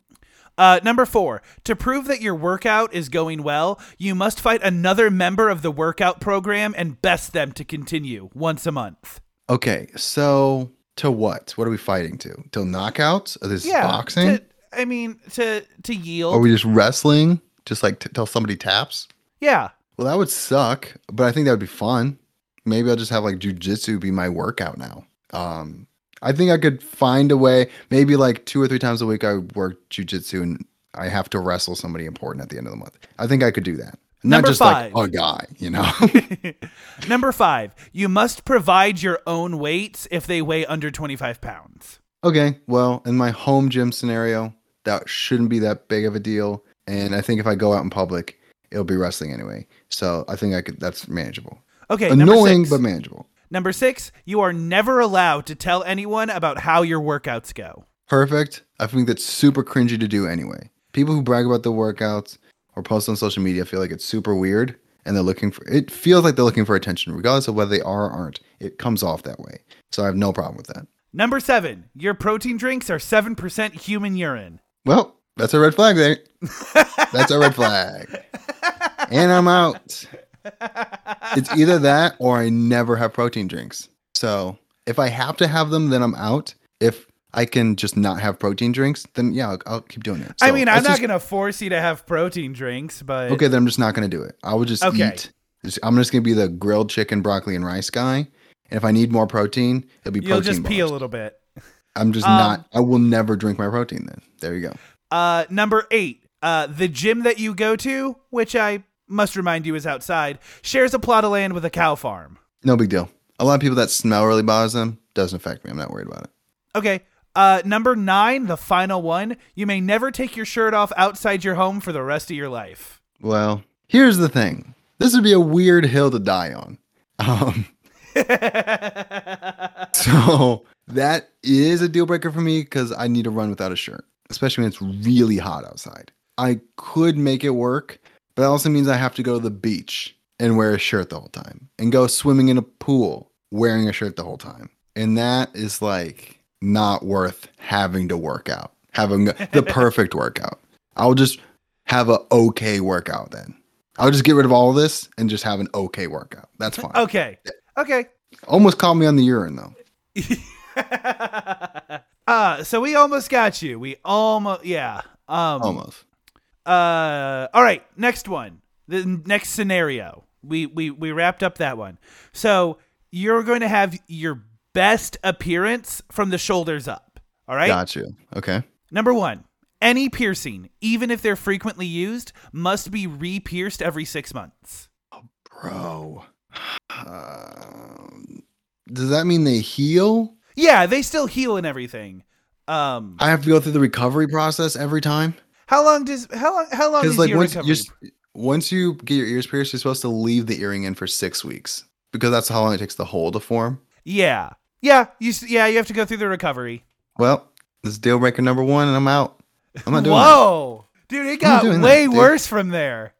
Uh, number four, to prove that your workout is going well, you must fight another member of the workout program and best them to continue once a month. Okay, so to what? What are we fighting to? Till knockouts? Is this Yeah, boxing? to- I mean, to to yield. Are we just wrestling? Just like t- till somebody taps? yeah, Well, that would suck, but I think that would be fun. Maybe I'll just have like jujitsu be my workout now. Um, I think I could find a way. Maybe like two or three times a week, I work jujitsu and I have to wrestle somebody important at the end of the month. I think I could do that. Not Number just five. like a guy, you know. Number five, you must provide your own weights if they weigh under 25 pounds. okay, well, in my home gym scenario, that shouldn't be that big of a deal. And I think if I go out in public, it'll be wrestling anyway. So I think I could. That's manageable. Okay, Annoying, but manageable. Number six, you are never allowed to tell anyone about how your workouts go. perfect. I think that's super cringy to do anyway. People who brag about the workouts or post on social media feel like it's super weird and they're looking for it feels like they're looking for attention regardless of whether they are or aren't. It comes off that way. So I have no problem with that. Number seven, your protein drinks are 7% human urine. Well, that's a red flag there. that's a red flag. And I'm out. It's either that or I never have protein drinks. So if I have to have them, then I'm out. If I can just not have protein drinks, then yeah, I'll, I'll keep doing it. I mean, I'm not just- going to force you to have protein drinks, but Okay, then I'm just not gonna do it. I will just Okay. eat. I'm just gonna be the grilled chicken, broccoli, and rice guy. And if I need more protein, it'll be protein. you'll protein just pee a little bit. I'm just Um, not. I will never drink my protein. Then there you go. Uh, number eight, uh, the gym that you go to, which I must remind you is outside, shares a plot of land with a cow farm. No big deal. A lot of people that smell really bothers them. Doesn't affect me. I'm not worried about it. Okay. Uh, number nine, the final one, you may never take your shirt off outside your home for the rest of your life. Well, here's the thing. This would be a weird hill to die on. Um, so that is a deal breaker for me because I need to run without a shirt, especially when it's really hot outside. I could make it work, but that also means I have to go to the beach and wear a shirt the whole time and go swimming in a pool wearing a shirt the whole time. And that is like not worth having to work out, having the perfect workout. I'll just have a okay workout then. I'll just get rid of all of this and just have an okay workout. That's fine. Okay. Okay. Almost caught me on the urine though. uh, so we almost got you. We almost, yeah. Um, Almost. Uh, all right, next one. The next scenario. We we we wrapped up that one. So you're going to have your best appearance from the shoulders up. All right. Got you. Okay. Number one. Any piercing, even if they're frequently used, must be re-pierced every six months. Oh, Bro. Um, does that mean they heal? Yeah, they still heal and everything. Um, I have to go through the recovery process every time? how long does how long how long is like your once recovery? you once you get your ears pierced, you're supposed to leave the earring in for six weeks because that's how long it takes the hole to form. Yeah, yeah, you yeah you have to go through the recovery. Well, this is deal breaker number one, and I'm out. I'm not doing it. Whoa, dude, it got doing that, way worse from there.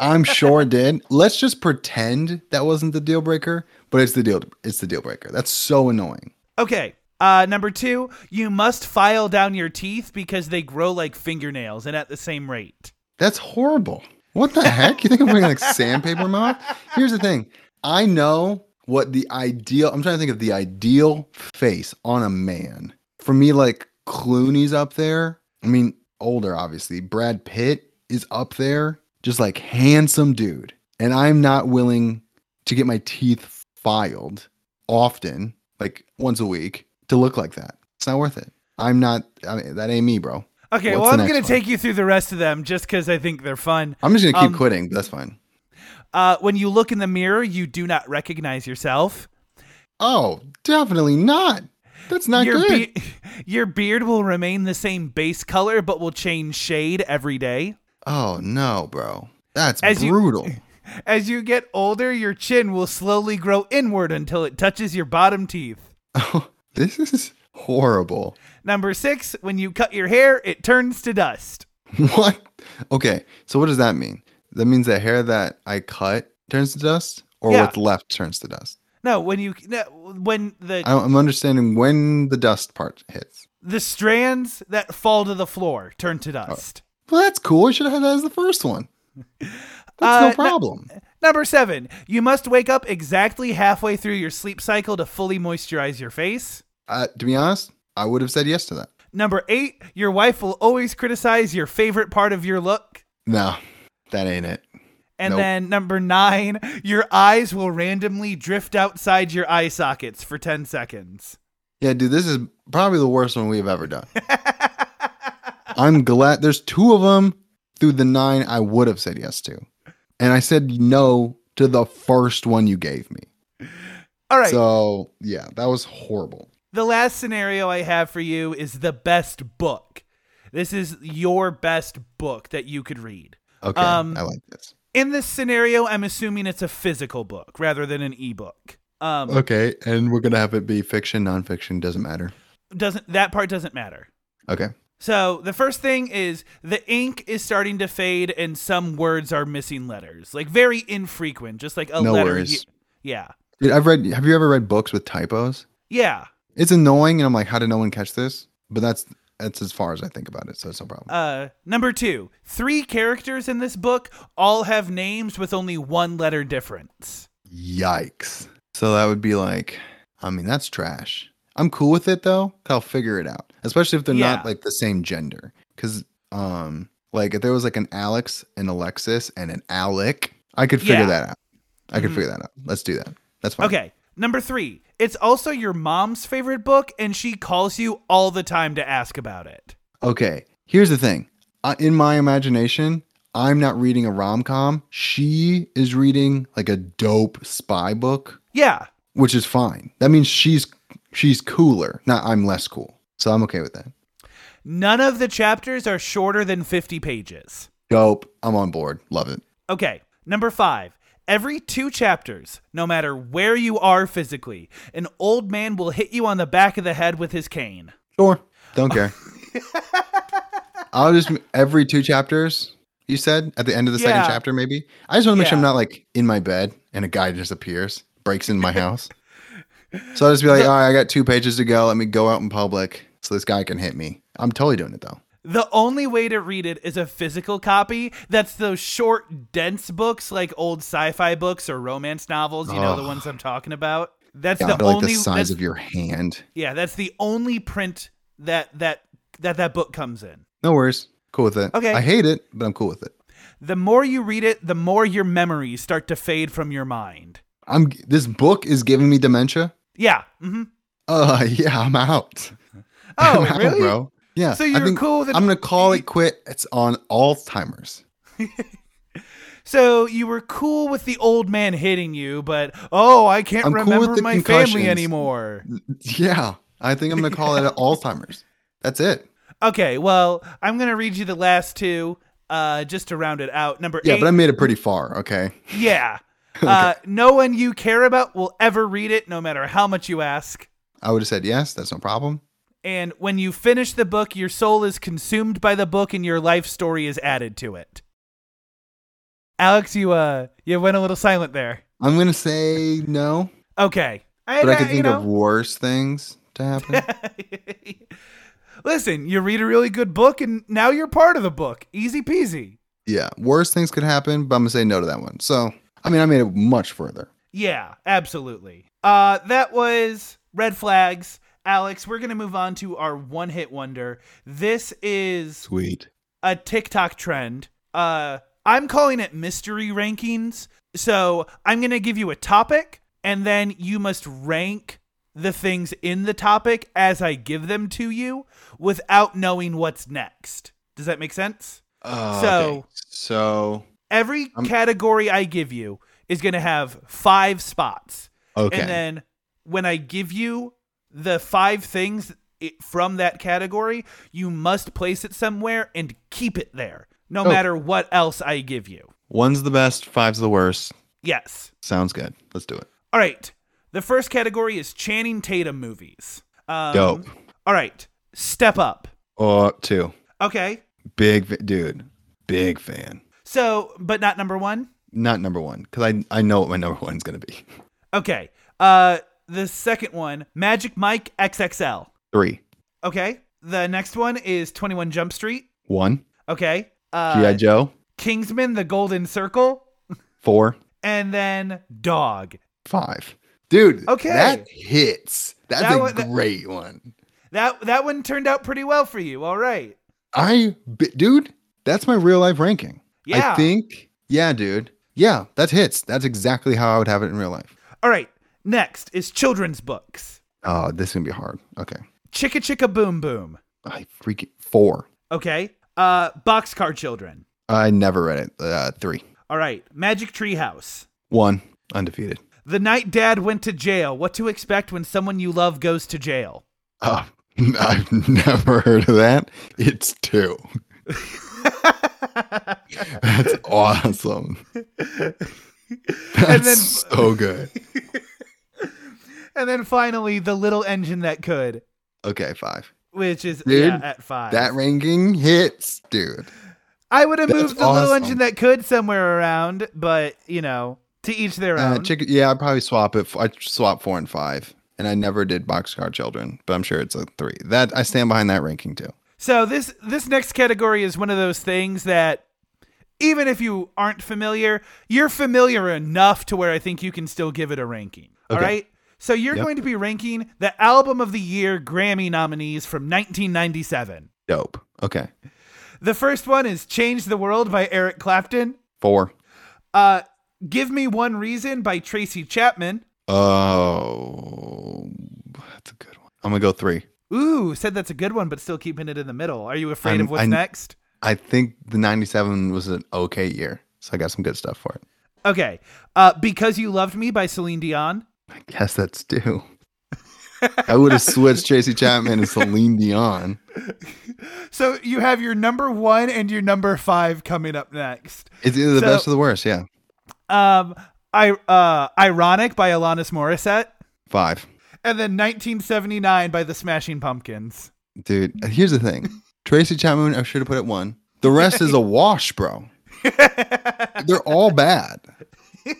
I'm sure it did. Let's just pretend that wasn't the deal breaker, but it's the deal. It's the deal breaker. That's so annoying. Okay. Uh, number two, you must file down your teeth because they grow like fingernails and at the same rate. That's horrible. What the heck? You think I'm putting like sandpaper mouth? Here's the thing. I know what the ideal. I'm trying to think of the ideal face on a man. For me, like Clooney's up there. I mean, older obviously. Brad Pitt is up there. Just like handsome dude. And I'm not willing to get my teeth filed often, like once a week, to look like that. It's not worth it. I'm not. I mean, that ain't me, bro. Okay, What's well, I'm going to take you through the rest of them just because I think they're fun. I'm just gonna keep Um, quitting, that's fine. Uh, when you look in the mirror, you do not recognize yourself. Oh, definitely not. That's not your good. be- your beard will remain the same base color but will change shade every day. oh no, bro. That's As you- brutal. As you get older, your chin will slowly grow inward until it touches your bottom teeth. Oh, this is horrible. Number six, when you cut your hair, it turns to dust. What? Okay, so what does that mean? That means the hair that I cut turns to dust, or Yeah. what's left turns to dust. No, when you no, when the I'm understanding when the dust part hits. the strands that fall to the floor turn to oh. dust. Well, that's cool. I should have had that as the first one. That's Uh, no problem. Number seven, you must wake up exactly halfway through your sleep cycle to fully moisturize your face. Uh, to be honest, I would have said yes to that. Number eight, your wife will always criticize your favorite part of your look. No, that ain't it. And Nope. then number nine, your eyes will randomly drift outside your eye sockets for 10 seconds. Yeah, dude, this is probably the worst one we've ever done. I'm glad there's two of them through the nine I would have said yes to. And I said no to the first one you gave me. All right. So, yeah, that was horrible. the last scenario I have for you is the best book. This is your best book that you could read. Okay, Um, I like this. In this scenario, I'm assuming it's a physical book rather than an ebook. Um, Okay, and we're gonna have it be fiction, nonfiction, doesn't matter. doesn't that part doesn't matter. Okay. So the first thing is the ink is starting to fade and some words are missing letters, like very infrequent, just like a No letter. worries. yeah, Dude, I've read have you ever read books with typos? yeah. It's annoying and I'm like, how did no one catch this? But that's that's as far as I think about it, so it's no problem. Uh, number two, three characters in this book all have names with only one letter difference. Yikes. So that would be like, I mean, that's trash. I'm cool with it though. I'll figure it out, especially if they're Yeah. not like the same gender. Because, um, like if there was like an Alex, and Alexis, and an Alec, I could figure Yeah. that out. I could Mhm. figure that out. Let's do that. That's fine. Okay, number three, it's also your mom's favorite book, and she calls you all the time to ask about it. Okay. Here's the thing. Uh, in my imagination, I'm not reading a rom com. She is reading like a dope spy book, Yeah, which is fine. That means she's she's cooler. Not I'm less cool. So I'm okay with that. none of the chapters are shorter than 50 pages. Dope. I'm on board. Love it. Okay, number five. Every two chapters, no matter where you are physically, an old man will hit you on the back of the head with his cane. Sure. Don't care. I'll just every two chapters. You said at the end of the Yeah. second chapter, maybe. I just want to make sure I'm not like in my bed and a guy just appears, breaks in my house. So I'll just be like, all right, I got two pages to go. Let me go out in public so this guy can hit me. I'm totally doing it though. The only way to read it is a physical copy. That's those short, dense books like old sci-fi books or romance novels. You know the ones I'm talking about. That's Yeah, the like only the size of your hand. yeah. That's the only print that that that that book comes in. No worries. Cool with it. Okay. I hate it, but I'm cool with it. The more you read it, the more your memories start to fade from your mind. I'm this book is giving me dementia. Yeah. hmm Uh yeah, I'm out. Oh, I'm out, really? bro. Yeah. So you're cool with it? I'm gonna call it quit. It's on Alzheimer's. So you were cool with the old man hitting you, but oh, I can't I'm remember the my family anymore. Yeah, I think I'm gonna call it Alzheimer's. That's it. Okay, well, I'm gonna read you the last two, uh, just to round it out. Number Yeah, eight. but I made it pretty far. Okay. yeah. Uh, no one you care about will ever read it, no matter how much you ask. I would have said yes. That's no problem. And when you finish the book, your soul is consumed by the book, and your life story is added to it. Alex, you uh, you went a little silent there. I'm gonna say no, Okay, but I uh, can you think know. of worse things to happen. Listen, you read a really good book, and now you're part of the book. Easy peasy. yeah, worse things could happen, but I'm gonna say no to that one. So, I mean, I made it much further. Yeah, absolutely. Uh, that was red flags. Alex, we're gonna move on to our one hit wonder. This is Sweet. a TikTok trend. Uh, I'm calling it mystery rankings. So I'm gonna give you a topic, and then you must rank the things in the topic as I give them to you, without knowing what's next. Does that make sense? Uh, So- okay. so Every I'm- category I give you is gonna have five spots. okay, And then when I give you the five things from that category, you must place it somewhere and keep it there, no Oh. matter what else I give you. One's the best, five's the worst. Yes. Sounds good. Let's do it. All right. The first category is Channing Tatum movies. Um, Dope. All right. Step Up. Oh, two. Okay. Big dude. Big fan. So, but not number one. Not number one because I I know what my number one's gonna be. Okay. Uh, the second one, Magic Mike XXL. Three. Okay. The next one is 21 Jump Street. One. Okay. Uh, GI Joe. Kingsman: The Golden Circle, Four. and then Dog. Five. Dude. Okay. That hits. That's That a one- that- great one. That that one turned out pretty well for you. All right. I, dude, that's my real life ranking. Yeah. I think, yeah, dude. Yeah, that hits. That's exactly how I would have it in real life. All right. Next is children's books. Oh, this is gonna be hard. Okay. Chicka Chicka Boom Boom. I freaking four. Okay. Uh, Boxcar Children. I never read it. Uh, three. All right. Magic Tree House. One. Undefeated. The night dad went to jail. What to expect when someone you love goes to jail. Oh, I've never heard of that. It's two. That's awesome. That's then- so good. And then finally, the little engine that could, Okay, five. which is Dude, yeah, at five. That ranking hits, dude. I would have that's moved the little engine that could somewhere around, but you know, to each their Uh, own. yeah, I'd probably swap it. I swap four and five, and I never did Boxcar Children, but I'm sure it's a three. That I stand behind that ranking too. So this this next category is one of those things that even if you aren't familiar, you're familiar enough to where I think you can still give it a ranking. All Okay. right? So you're Yep. going to be ranking the album of the year Grammy nominees from 1997. Dope. Okay, The first one is Change the World by Eric Clapton. four. Uh Give Me One Reason by Tracy Chapman. Oh, that's a good one. I'm gonna go three. Ooh, said that's a good one, but still keeping it in the middle. Are you afraid I'm- of what's I'm- next? I think the '97 was an okay year, so I got some good stuff for it. Okay. Uh Because You Loved Me by Celine Dion. I guess that's two. I would have switched Tracy Chapman and Celine Dion. So you have your number one and your number five coming up next. It's either the So- best or the worst. Yeah, Um, I uh, ironic by Alanis Morissette, five. And then 1979 by the Smashing Pumpkins. Dude, here's the thing. Tracy Chapman, I should have put it one. The rest is a wash, bro. They're all bad.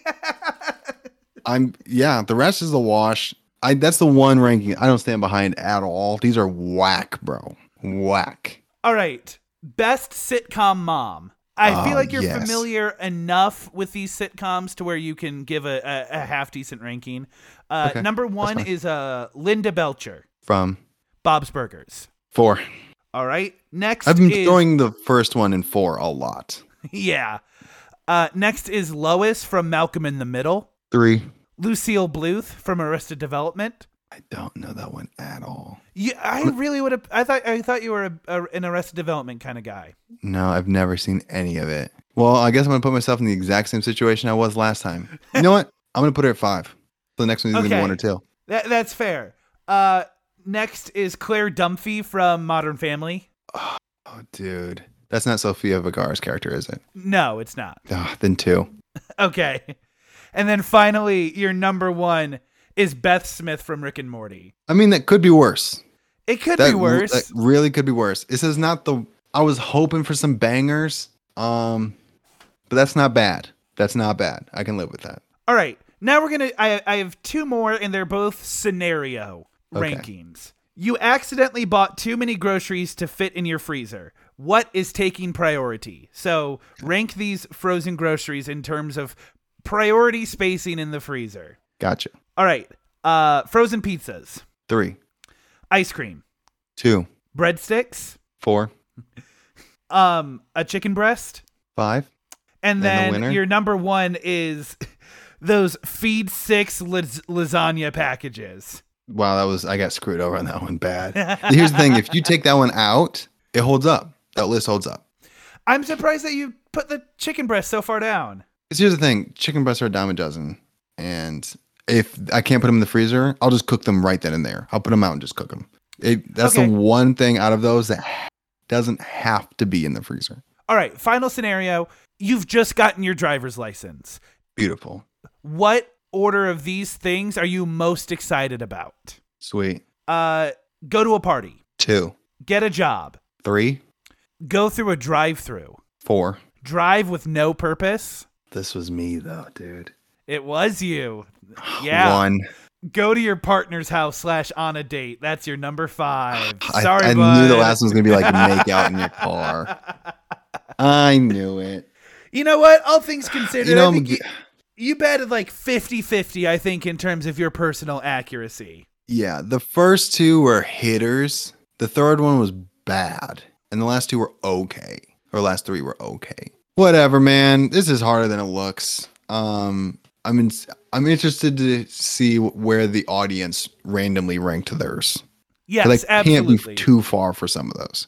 I'm yeah, the rest is a wash. I that's the one ranking I don't stand behind at all. These are whack, bro. Whack. All right, best sitcom mom. I feel Oh, like you're yes. familiar enough with these sitcoms to where you can give a, a, a half decent ranking. Uh, Okay, number one is uh, Linda Belcher, From Bob's Burgers. four. All right, next I've been is throwing the first one in four a lot. yeah. Uh, next is Lois from Malcolm in the Middle. Three. Lucille Bluth from Arrested Development. I don't know that one at all. Yeah, I really would have. I thought I thought you were a, a, an Arrested Development kind of guy. No, I've never seen any of it. Well, I guess I'm gonna put myself in the exact same situation I was last time. You know what? I'm gonna put it at five. So the next one's gonna be one or two. That that's fair. Uh, next is Claire Dunphy from Modern Family. Oh, dude, that's not Sofia Vergara's character, is it? No, it's not. Ah, then two. Okay, and then finally, your number one is Beth Smith from Rick and Morty. I mean, that could be worse. It could That be worse. That really could be worse. This is not the. I was hoping for some bangers. Um, but that's not bad. That's not bad. I can live with that. All right, now we're gonna. I I have two more, and they're both scenario Okay. rankings. You accidentally bought too many groceries to fit in your freezer. What is taking priority? So rank these frozen groceries in terms of priority spacing in the freezer. Gotcha. All right, uh, frozen pizzas, Three, ice cream, two, breadsticks, four, um, a chicken breast, five. and the then winner? your number one is those feed six las- lasagna packages. Wow, that was I got screwed over on that one bad. Here's the thing: if you take that one out, it holds up. That list holds up. I'm surprised that you put the chicken breast so far down. Because here's the thing: chicken breasts are a dime a dozen, and if I can't put them in the freezer, I'll just cook them right then and there. I'll put them out and just cook them. It, that's Okay. the one thing out of those that doesn't have to be in the freezer. All right, final scenario. You've just gotten your driver's license. Beautiful. What order of these things are you most excited about? Sweet. Uh, go to a party, Two, get a job, three, go through a drive-through, four. drive with no purpose. This was me though, dude. It was you. Yeah. One. Go to your partner's house slash on a date. That's your number five. I, Sorry, I bud. knew the last one was gonna be like make out in your car. I knew it. You know what? All things considered, You know, I think you, you batted like 50-50, I think, in terms of your personal accuracy. Yeah, the first two were hitters. The third one was bad, and the last two were okay. Or last three were okay. Whatever, man. This is harder than it looks. Um, I'm in, I'm interested to see where the audience randomly ranked theirs. Yes, I can't absolutely. be too far for some of those.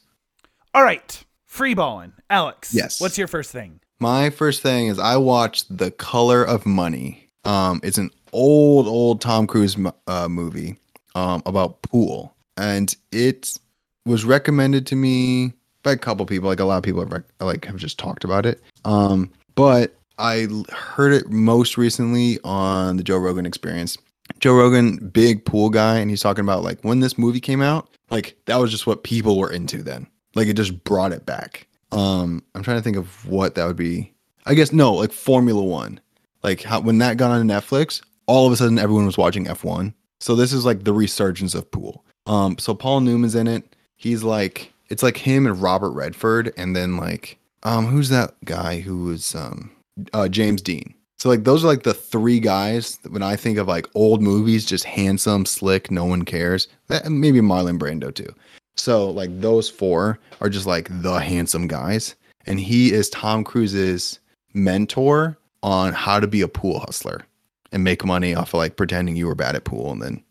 All right. Free balling. Alex. Yes. What's your first thing? My first thing is I watched The Color of Money. Um, it's an old, old Tom Cruise uh, movie um, about pool, and it was recommended to me by a couple people. Like a lot of people have rec- like have just talked about it. Um, but I heard it most recently on the Joe Rogan Experience. Joe Rogan, big pool guy, and he's talking about like when this movie came out, like that was just what people were into then. Like it just brought it back. Um, I'm trying to think of what that would be. I guess no, like Formula One. Like how when that got on Netflix, all of a sudden everyone was watching F1. So this is like the resurgence of pool. Um, so Paul Newman's in it. He's like it's like him and Robert Redford, and then like um, who's that guy who was um uh James Dean. So like those are like the three guys when I think of like old movies, just handsome, slick, no one cares. That, maybe Marlon Brando too. So like those four are just like the handsome guys, and he is Tom Cruise's mentor on how to be a pool hustler and make money off of like pretending you were bad at pool and then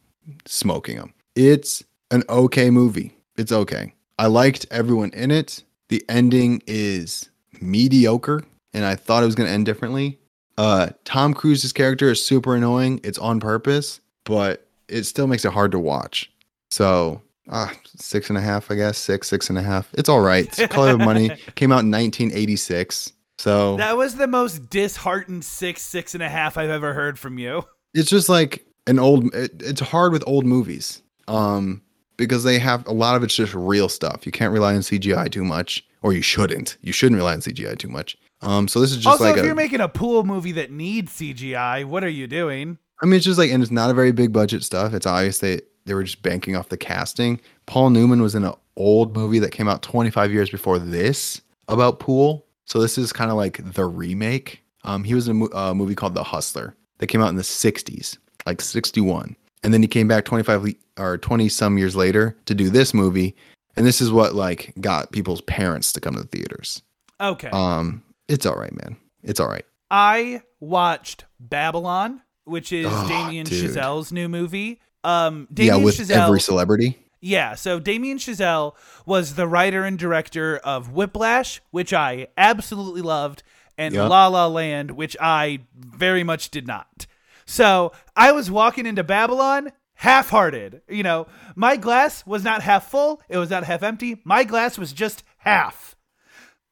smoking them. It's an okay movie. It's okay. I liked everyone in it. The ending is mediocre, and I thought it was going to end differently. Uh, Tom Cruise's character is super annoying. It's on purpose, but it still makes it hard to watch. So, ah, six and a half, I guess. Six, six and a half. It's all right. It's Color of Money came out in 1986. So That was the most disheartened six, six and a half I've ever heard from you. it's just like an old. It, it's hard with old movies, um, because they have a lot of it's just real stuff. You can't rely on CGI too much, or you shouldn't. You shouldn't rely on CGI too much. Um, so this is just also, like if a. you're making a pool movie that needs CGI, what are you doing? I mean, it's just like, and it's not a very big budget stuff. It's obvious they they were just banking off the casting. Paul Newman was in an old movie that came out 25 years before this about pool. So this is kind of like the remake. Um, he was in a mo- uh, movie called The Hustler that came out in the 60s, like 61, and then he came back 25 le- or 20 some years later to do this movie. And this is what like got people's parents to come to the theaters. Okay. Um, it's all right, man. It's all right. I watched Babylon, which is Oh, Damien dude. Chazelle's new movie. Um, Damien yeah, with Chazelle, every celebrity. Yeah, so Damien Chazelle was the writer and director of Whiplash, which I absolutely loved, and Yep. La La Land, which I very much did not. So I was walking into Babylon half hearted. You know, my glass was not half full, it was not half empty. My glass was just half.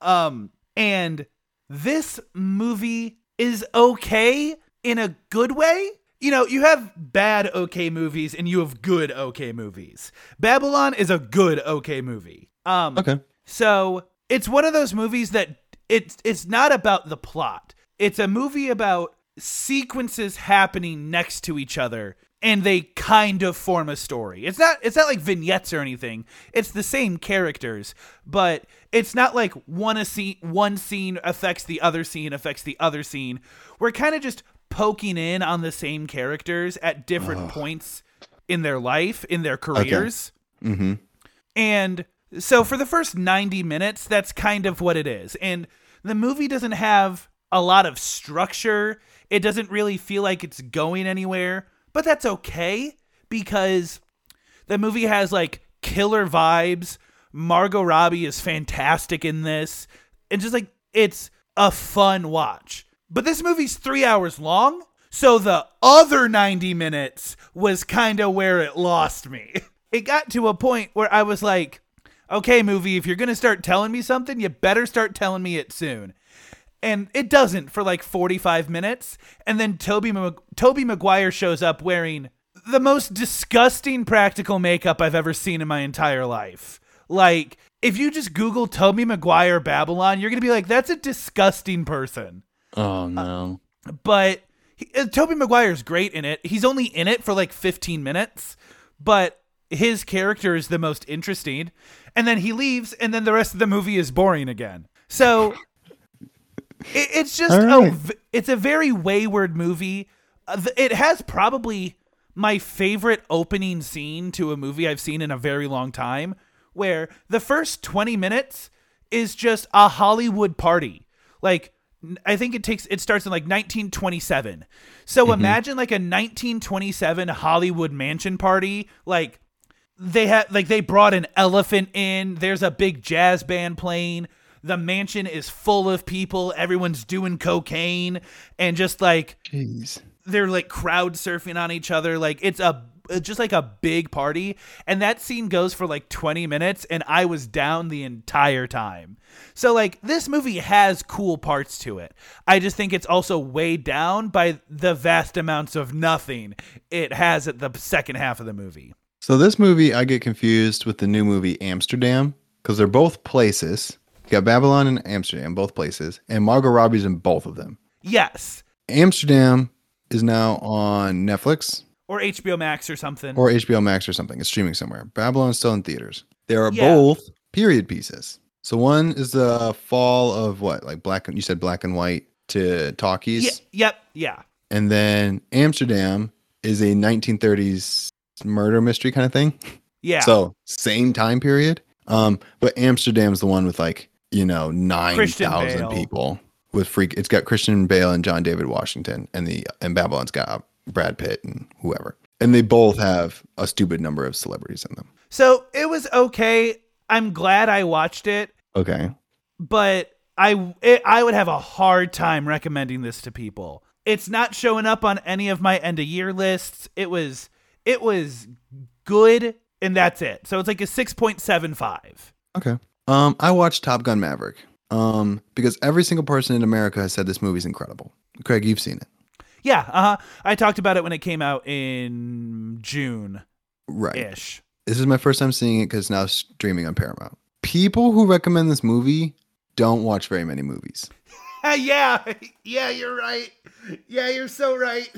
Um, and this movie is okay in a good way. You know, you have bad okay movies and you have good okay movies. Babylon is a good okay movie. Um Okay. so it's one of those movies that it's it's not about the plot. It's a movie about sequences happening next to each other and they kind of form a story. It's not it's not like vignettes or anything. It's the same characters, but it's not like one a scene one scene affects the other scene affects the other scene. We're kind of just poking in on the same characters at different points in their life, in their careers. Mm-hmm. And so for the first 90 minutes, that's kind of what it is. And the movie doesn't have a lot of structure. It doesn't really feel like it's going anywhere, but that's okay because the movie has like killer vibes. Margot Robbie is fantastic in this. And just like it's a fun watch. But this movie's 3 hours long, So the other 90 minutes was kind of where it lost me. It got to a point where I was like, okay, movie, if you're going to start telling me something, you better start telling me it soon. And it doesn't for like 45 minutes. And then Tobey, Mag- Tobey Maguire shows up wearing the most disgusting practical makeup I've ever seen in my entire life. Like, if you just Google Tobey Maguire Babylon, you're going to be like, that's a disgusting person Oh no. but he, uh, Tobey Maguire's great in it. He's only in it for like 15 minutes, but his character is the most interesting. And then he leaves, and then the rest of the movie is boring again. So it, it's just All a, it's a very wayward movie. Uh, it has probably my favorite opening scene to a movie I've seen in a very long time, where the first 20 minutes is just a Hollywood party. Like I think it takes it starts in like 1927. So imagine like a 1927 Hollywood mansion party like they had like they brought an elephant in. There's a big jazz band playing. The mansion is full of people. Everyone's doing cocaine and just like Jeez. they're like crowd surfing on each other. Like it's a it's just like a big party. And that scene goes for like 20 minutes and I was down the entire time. So like this movie has cool parts to it. I just think it's also weighed down by the vast amounts of nothing it has at the second half of the movie. So this movie, I get confused with the new movie Amsterdam because they're both places. You got Babylon and Amsterdam, both places, and Margot Robbie's in both of them. Yes. Amsterdam is now on Netflix Or HBO Max or something. or HBO Max or something. It's streaming somewhere. Babylon is still in theaters. They are Yeah. both period pieces. So one is the fall of what, like black? You said black and white to talkies, Ye- yep. Yeah. and then Amsterdam is a 1930s murder mystery kind of thing. Yeah. So same time period. Um, but Amsterdam's the one with like you know nine Christian thousand Bale. people with freak. It's got Christian Bale and John David Washington, and the and Babylon's got Brad Pitt and whoever, and they both have a stupid number of celebrities in them. so it was okay. I'm glad I watched it. Okay, but I it, I would have a hard time recommending this to people. It's not showing up on any of my end of year lists. It was it was good and that's it. So it's like a 6.75. okay. Um, I watched Top Gun Maverick. Um, because every single person in America has said this movie's incredible. Craig, you've seen it, Yeah, uh-huh. I talked about it when it came out in June right? ish. This is my first time seeing it because it's now streaming on Paramount. People who recommend this movie don't watch very many movies. yeah. Yeah, you're right. Yeah, you're so right.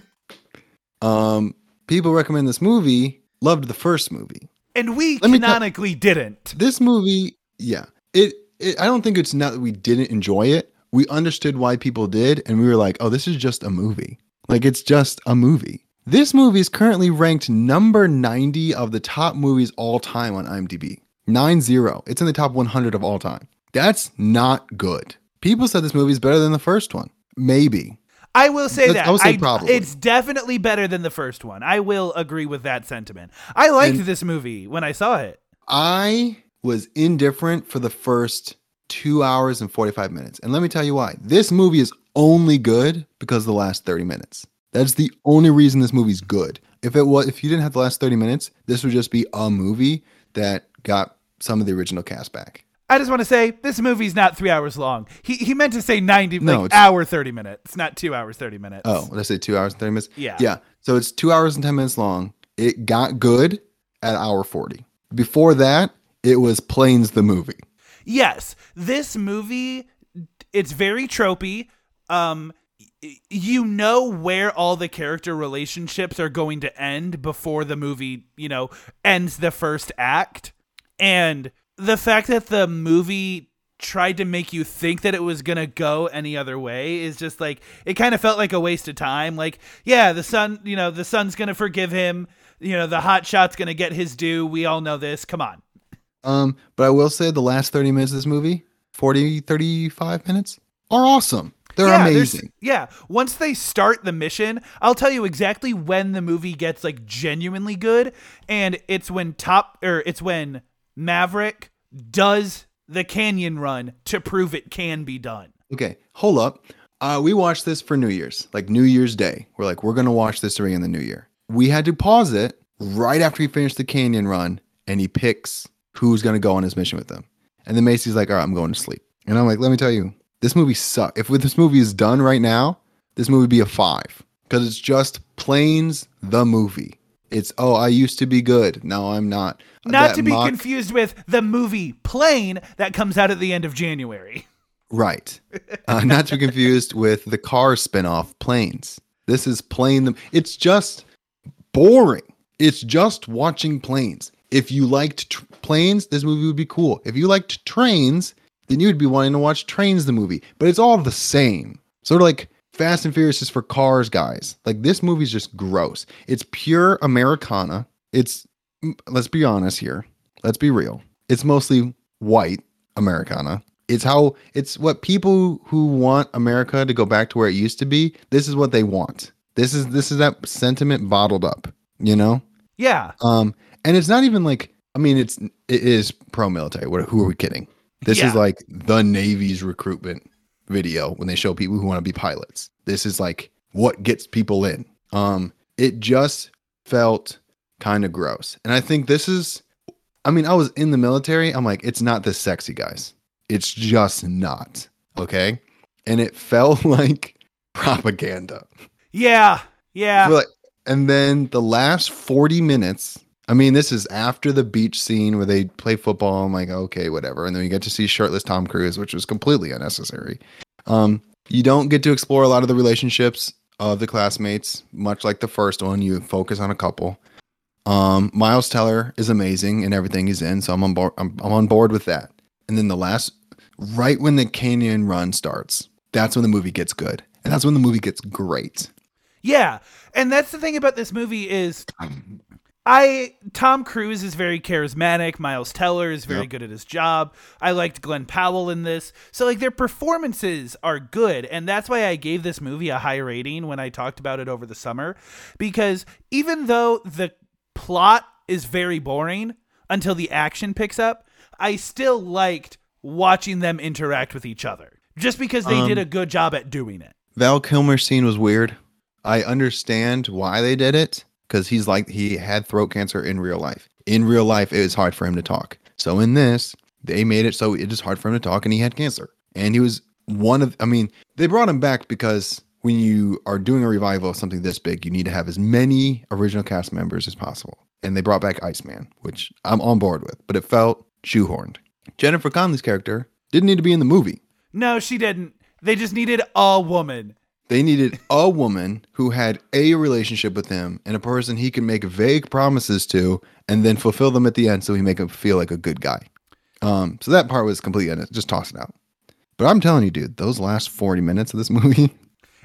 Um, people recommend this movie loved the first movie. And we Let canonically didn't. This movie, yeah, it, it. I don't think it's not that we didn't enjoy it. We understood why people did, and we were like, oh, this is just a movie. Like it's just a movie. This movie is currently ranked number 90 of the top movies all time on IMDb. 9-0. It's in the top 100 of all time. That's not good. People said this movie is better than the first one. Maybe. I will say That's- that. I would say probably. It's definitely better than the first one. I will agree with that sentiment. I liked And- this movie when I saw it. I was indifferent for the first two hours and 45 minutes. And let me tell you why. This movie is only good because of the last 30 minutes. That's the only reason this movie's good. If it was if you didn't have the last 30 minutes, this would just be a movie that got some of the original cast back. I just want to say this movie's not three hours long. He he meant to say ninety, No, like hour thirty minutes, not two hours thirty minutes. Oh, did I say two hours and 30 minutes? Yeah. Yeah. So it's two hours and 10 minutes long. It got good at hour 40. Before that, it was Planes the movie. yes, this movie, it's very tropey. Um, you know where all the character relationships are going to end before the movie, you know, ends the first act, and the fact that the movie tried to make you think that it was gonna go any other way is just like it kind of felt like a waste of time. Like yeah the son you know the son's gonna forgive him. You know the hot shot's gonna get his due. We all know this. Come on Um, but I will say the last 30 minutes of this movie, 40, 35 minutes, are awesome. They're yeah, amazing. Yeah, once they start the mission, I'll tell you exactly when the movie gets like genuinely good, and it's when top or it's when Maverick does the canyon run to prove it can be done. Okay, hold up. Uh, we watched this for New Year's, like New Year's Day. We're like, we're gonna watch this during the New Year. We had to pause it right after he finished the canyon run, and he picks who's gonna go on his mission with them. And then Macy's like, all right, I'm going to sleep. And I'm like, let me tell you, this movie sucks. If this movie is done right now, this movie would be a five because it's just planes the movie. It's oh, I used to be good. No, I'm not. Not That to be mock- confused with the movie Plane that comes out at the end of January. Right. Uh, not to be confused with the car spin-off planes. This is plane them. It's just boring. It's just watching planes. If you liked planes, this movie would be cool. If you liked trains, then you would be wanting to watch Trains the movie. But it's all the same. Sort of like Fast and Furious is for cars, guys. Like this movie's just gross. It's pure Americana. It's let's be honest here. Let's be real. It's mostly white Americana. It's how it's what people who want America to go back to where it used to be. This is what they want. This is this is that sentiment bottled up, you know? Yeah. Um and it's not even like I mean it's it is pro military. What who are we kidding? This Yeah. is like the Navy's recruitment video when they show people who want to be pilots. This is like what gets people in. Um it just felt kind of gross. And I think this is I mean, I was in the military. I'm like, it's not this sexy, guys. It's just not. Okay. And it felt like propaganda. Yeah. Yeah. Like- and then the last 40 minutes, I mean, this is after the beach scene where they play football. I'm like, okay, whatever. And then we get to see shirtless Tom Cruise, which was completely unnecessary. Um, you don't get to explore a lot of the relationships of the classmates, much like the first one. You focus on a couple. Um, Miles Teller is amazing in everything he's in, so I'm on board. I'm, I'm on board with that. And then the last, right when the canyon run starts, that's when the movie gets good, and that's when the movie gets great. Yeah. And that's the thing about this movie is I Tom Cruise is very charismatic, Miles Teller is very Yep. good at his job. I liked Glen Powell in this. So like their performances are good and that's why I gave this movie a high rating when I talked about it over the summer because even though the plot is very boring until the action picks up, I still liked watching them interact with each other. Just because they Um, did a good job at doing it. Val Kilmer's scene was weird. I understand why they did it because he's like he had throat cancer in real life. In real life, it was hard for him to talk. So in this, they made it so it is hard for him to talk, and he had cancer. And he was one of. I mean, they brought him back because when you are doing a revival of something this big, you need to have as many original cast members as possible. And they brought back Iceman, which I'm on board with, but it felt shoehorned. Jennifer Connelly's character didn't need to be in the movie. No, she didn't. They just needed a woman. They needed a woman who had a relationship with him and a person he can make vague promises to and then fulfill them at the end so he make him feel like a good guy. Um, so that part was completely it. Just toss it out. But I'm telling you, dude, those last 40 minutes of this movie,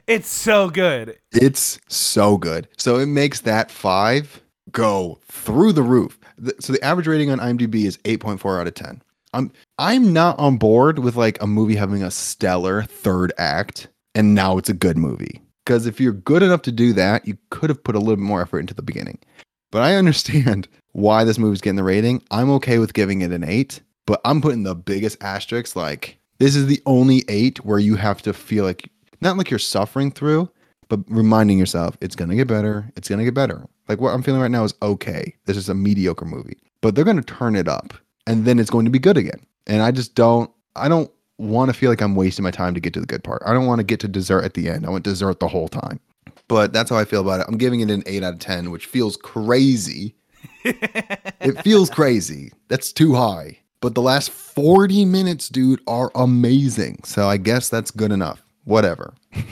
It's so good. it's so good. So it makes that five go through the roof. So the average rating on IMDb is 8.4 out of 10. I'm I'm not on board with like a movie having a stellar third act and now it's a good movie. Because if you're good enough to do that, you could have put a little bit more effort into the beginning. But I understand why this movie's getting the rating. I'm okay with giving it an eight, but I'm putting the biggest asterisk like this is the only eight where you have to feel like not like you're suffering through, but reminding yourself it's gonna get better. It's gonna get better. Like what I'm feeling right now is okay. This is a mediocre movie, but they're gonna turn it up, and then it's going to be good again. And I just don't. I don't want to feel like I'm wasting my time to get to the good part. I don't want to get to dessert at the end. I want dessert the whole time. But that's how I feel about it. I'm giving it an eight out of ten, which feels crazy. it feels crazy. That's too high. But the last 40 minutes, dude, are amazing. So I guess that's good enough. Whatever.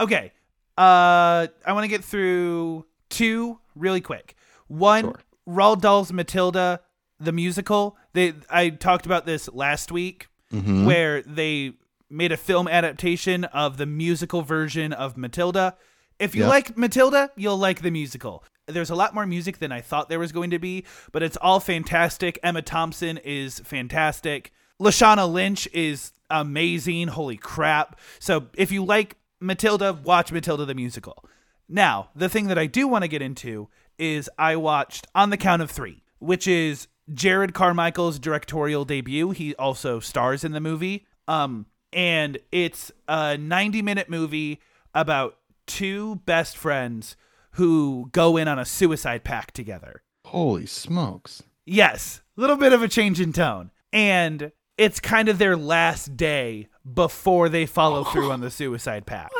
Okay. Uh I want to get through two really quick. One, Sure. Roald Dahl's Matilda the musical. They I talked about this last week Mhm. where they made a film adaptation of the musical version of Matilda. If you Yep. like Matilda, you'll like the musical. There's a lot more music than I thought there was going to be, but it's all fantastic. Emma Thompson is fantastic. Lashana Lynch is amazing. Holy crap. So if you like Matilda, watch Matilda the musical. Now, the thing that I do want to get into is I watched On the Count of Three, which is Jerrod Carmichael's directorial debut. He also stars in the movie. Um, and it's a 90 minute movie about two best friends who go in on a suicide pact together. Holy smokes. Yes, a little bit of a change in tone. And it's kind of their last day before they follow through on the suicide pact.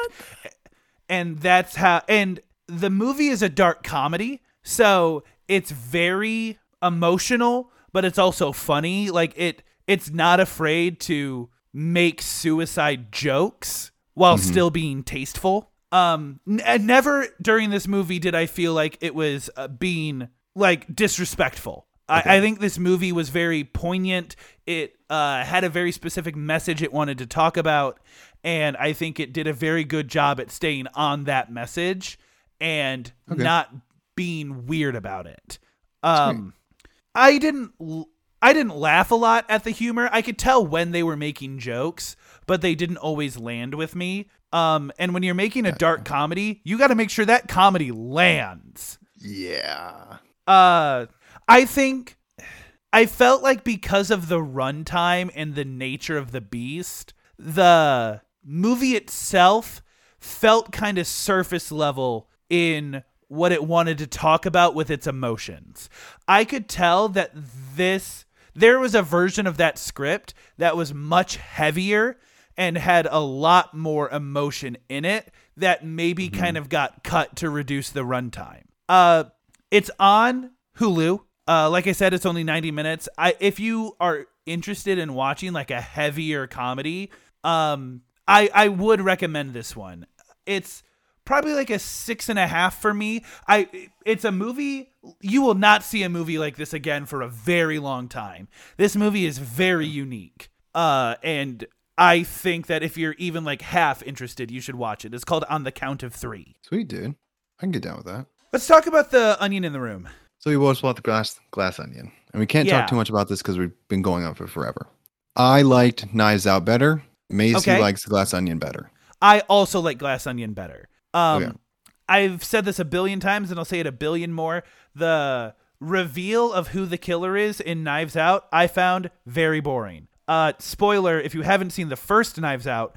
And that's how and the movie is a dark comedy, so it's very emotional, but it's also funny. Like it it's not afraid to make suicide jokes while still being tasteful. Um and never during this movie did I feel like it was uh, being like disrespectful. I, I think this movie was very poignant. It uh, had a very specific message it wanted to talk about, and I think it did a very good job at staying on that message and not being weird about it. Um, I didn't. I didn't laugh a lot at the humor. I could tell when they were making jokes, but they didn't always land with me. Um, and when you're making a dark comedy, you got to make sure that comedy lands. Yeah. Uh, I think I felt like because of the runtime and the nature of the beast, the movie itself felt kind of surface level in what it wanted to talk about with its emotions. I could tell that this there was a version of that script that was much heavier and had a lot more emotion in it that maybe kind of got cut to reduce the runtime. Uh it's on Hulu. Uh, like I said, it's only 90 minutes. I if you are interested in watching like a heavier comedy, um, I I would recommend this one. It's probably like a six and a half for me. I it's a movie you will not see a movie like this again for a very long time. This movie is very unique. Uh, and I think that if you're even like half interested, you should watch it. It's called On the Count of Three. Sweet, dude. I can get down with that. Let's talk about the onion in the room. So we both bought the glass glass onion, and we can't Yeah. talk too much about this because we've been going on for forever. I liked Knives Out better. Maisie Okay. likes glass onion better. I also like Glass Onion better. Um, Okay. I've said this a billion times, and I'll say it a billion more. The reveal of who the killer is in Knives Out, I found very boring. Uh, spoiler: if you haven't seen the first Knives Out,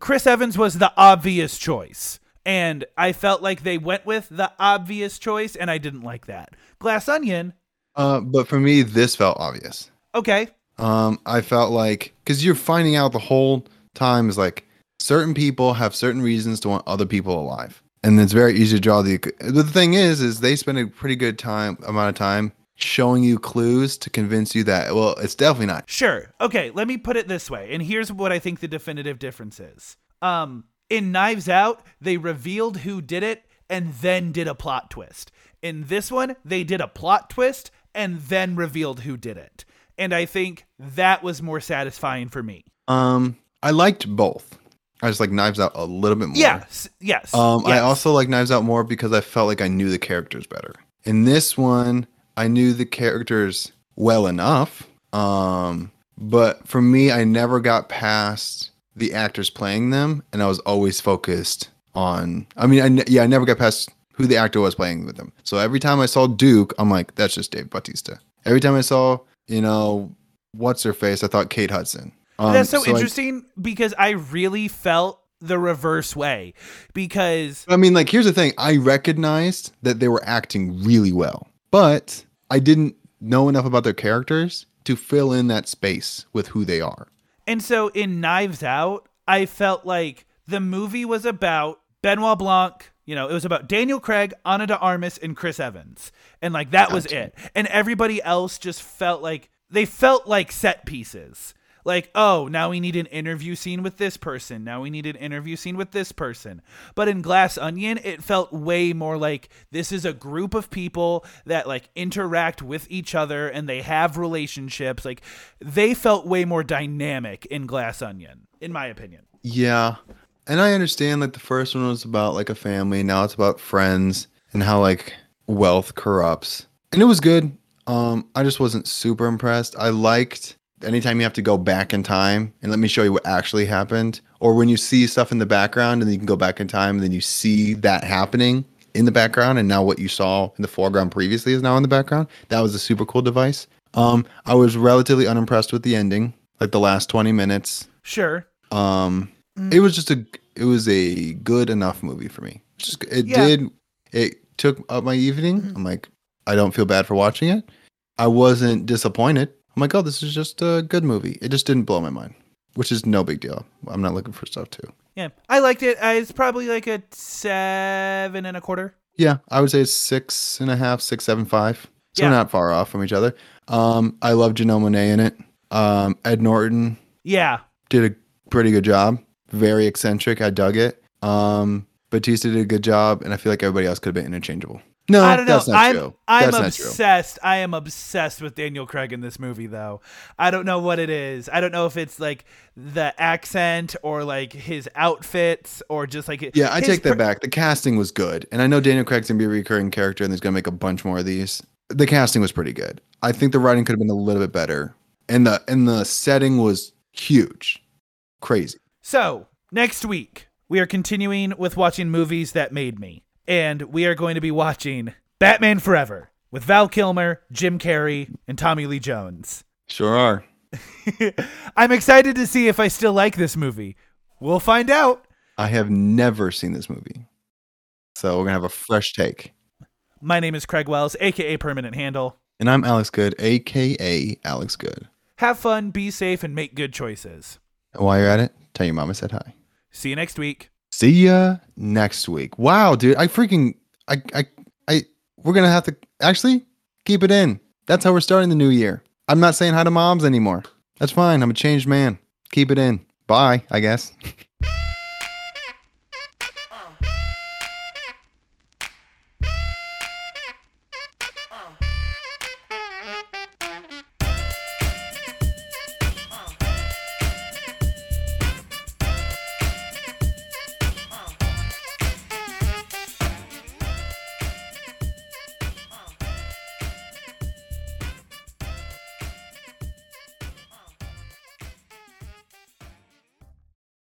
Chris Evans was the obvious choice, and I felt like they went with the obvious choice, and I didn't like that. Glass Onion, Uh, but for me, this felt obvious. okay, Um, I felt like because you're finding out the whole time is like certain people have certain reasons to want other people alive, and it's very easy to draw the. The thing is, is they spend a pretty good time amount of time showing you clues to convince you that well, it's definitely not. Sure. Okay, let me put it this way. And here's what I think the definitive difference is. Um in Knives Out, they revealed who did it and then did a plot twist. In this one, they did a plot twist and then revealed who did it. And I think that was more satisfying for me. Um, I liked both. I just like Knives Out a little bit more. Yes. Yes. Um, I also like Knives Out more because I felt like I knew the characters better. In this one, I knew the characters well enough. Um, but for me, I never got past the actors playing them, and I was always focused on. I mean, I ne- yeah, I never got past who the actor was playing with them. So every time I saw Duke, I'm like, that's just Dave Bautista. Every time I saw, you know, what's her face, I thought Kate Hudson. Um, That's so, I- interesting because I really felt the reverse way because I mean, like, here's the thing. I recognized that they were acting really well, but I didn't know enough about their characters to fill in that space with who they are. And so in Knives Out, I felt like the movie was about Benoit Blanc. You know, it was about Daniel Craig, Ana de Armas, and Chris Evans. And like that was it. And everybody else just felt like they felt like set pieces. Like, oh, now we need an interview scene with this person. Now we need an interview scene with this person. But in Glass Onion, it felt way more like this is a group of people that like interact with each other and they have relationships. Like, they felt way more dynamic in Glass Onion, in my opinion. Yeah. And I understand like the first one was about like a family, now it's about friends and how like wealth corrupts. And it was good. Um I just wasn't super impressed. I liked anytime you have to go back in time and let me show you what actually happened or when you see stuff in the background and then you can go back in time and then you see that happening in the background and now what you saw in the foreground previously is now in the background. That was a super cool device. Um I was relatively unimpressed with the ending, like the last 20 minutes Sure. Um, Mm. it was just a it was a good enough movie for me. Just it Yeah. did it took up my evening. Mhm. I'm like, I don't feel bad for watching it. I wasn't disappointed. I'm like, oh, this is just a good movie. It just didn't blow my mind, which is no big deal. I'm not looking for stuff too. Yeah, I liked it. Uh, it's probably like a seven and a quarter. Yeah, I would say six and a half, six, seven, five. So Yeah. we're not far off from each other. Um, I love Janelle Monae in it. Um, Ed Norton Yeah, did a pretty good job. Very eccentric. I dug it. Um, Bautista did a good job, and I feel like everybody else could have been interchangeable. No, I don't know. that's not I'm true. I'm that's not true. obsessed. I am obsessed with Daniel Craig in this movie, though. I don't know what it is. I don't know if it's like the accent or like his outfits or just like Yeah, I take that per- back. The casting was good, and I know Daniel Craig's gonna be a recurring character, and there's gonna make a bunch more of these. The casting was pretty good. I think the writing could have been a little bit better, and the and the setting was huge, crazy. So, next week, we are continuing with watching movies that made me. And we are going to be watching Batman Forever with Val Kilmer, Jim Carrey, and Tommy Lee Jones. Sure are. I'm excited to see if I still like this movie. We'll find out. I have never seen this movie, so we're gonna have a fresh take. My name is Craig Wells, aka Permanent Handle. And I'm Alex Good, aka Alex Good. Have fun, be safe, and make good choices. And while you're at it, tell your mama said hi. See you next week. See ya next week. Wow, dude, I freaking I I I we're gonna have to actually keep it in. That's how we're starting the new year. I'm not saying hi to moms anymore. That's fine. I'm a changed man. Keep it in. Bye, I guess.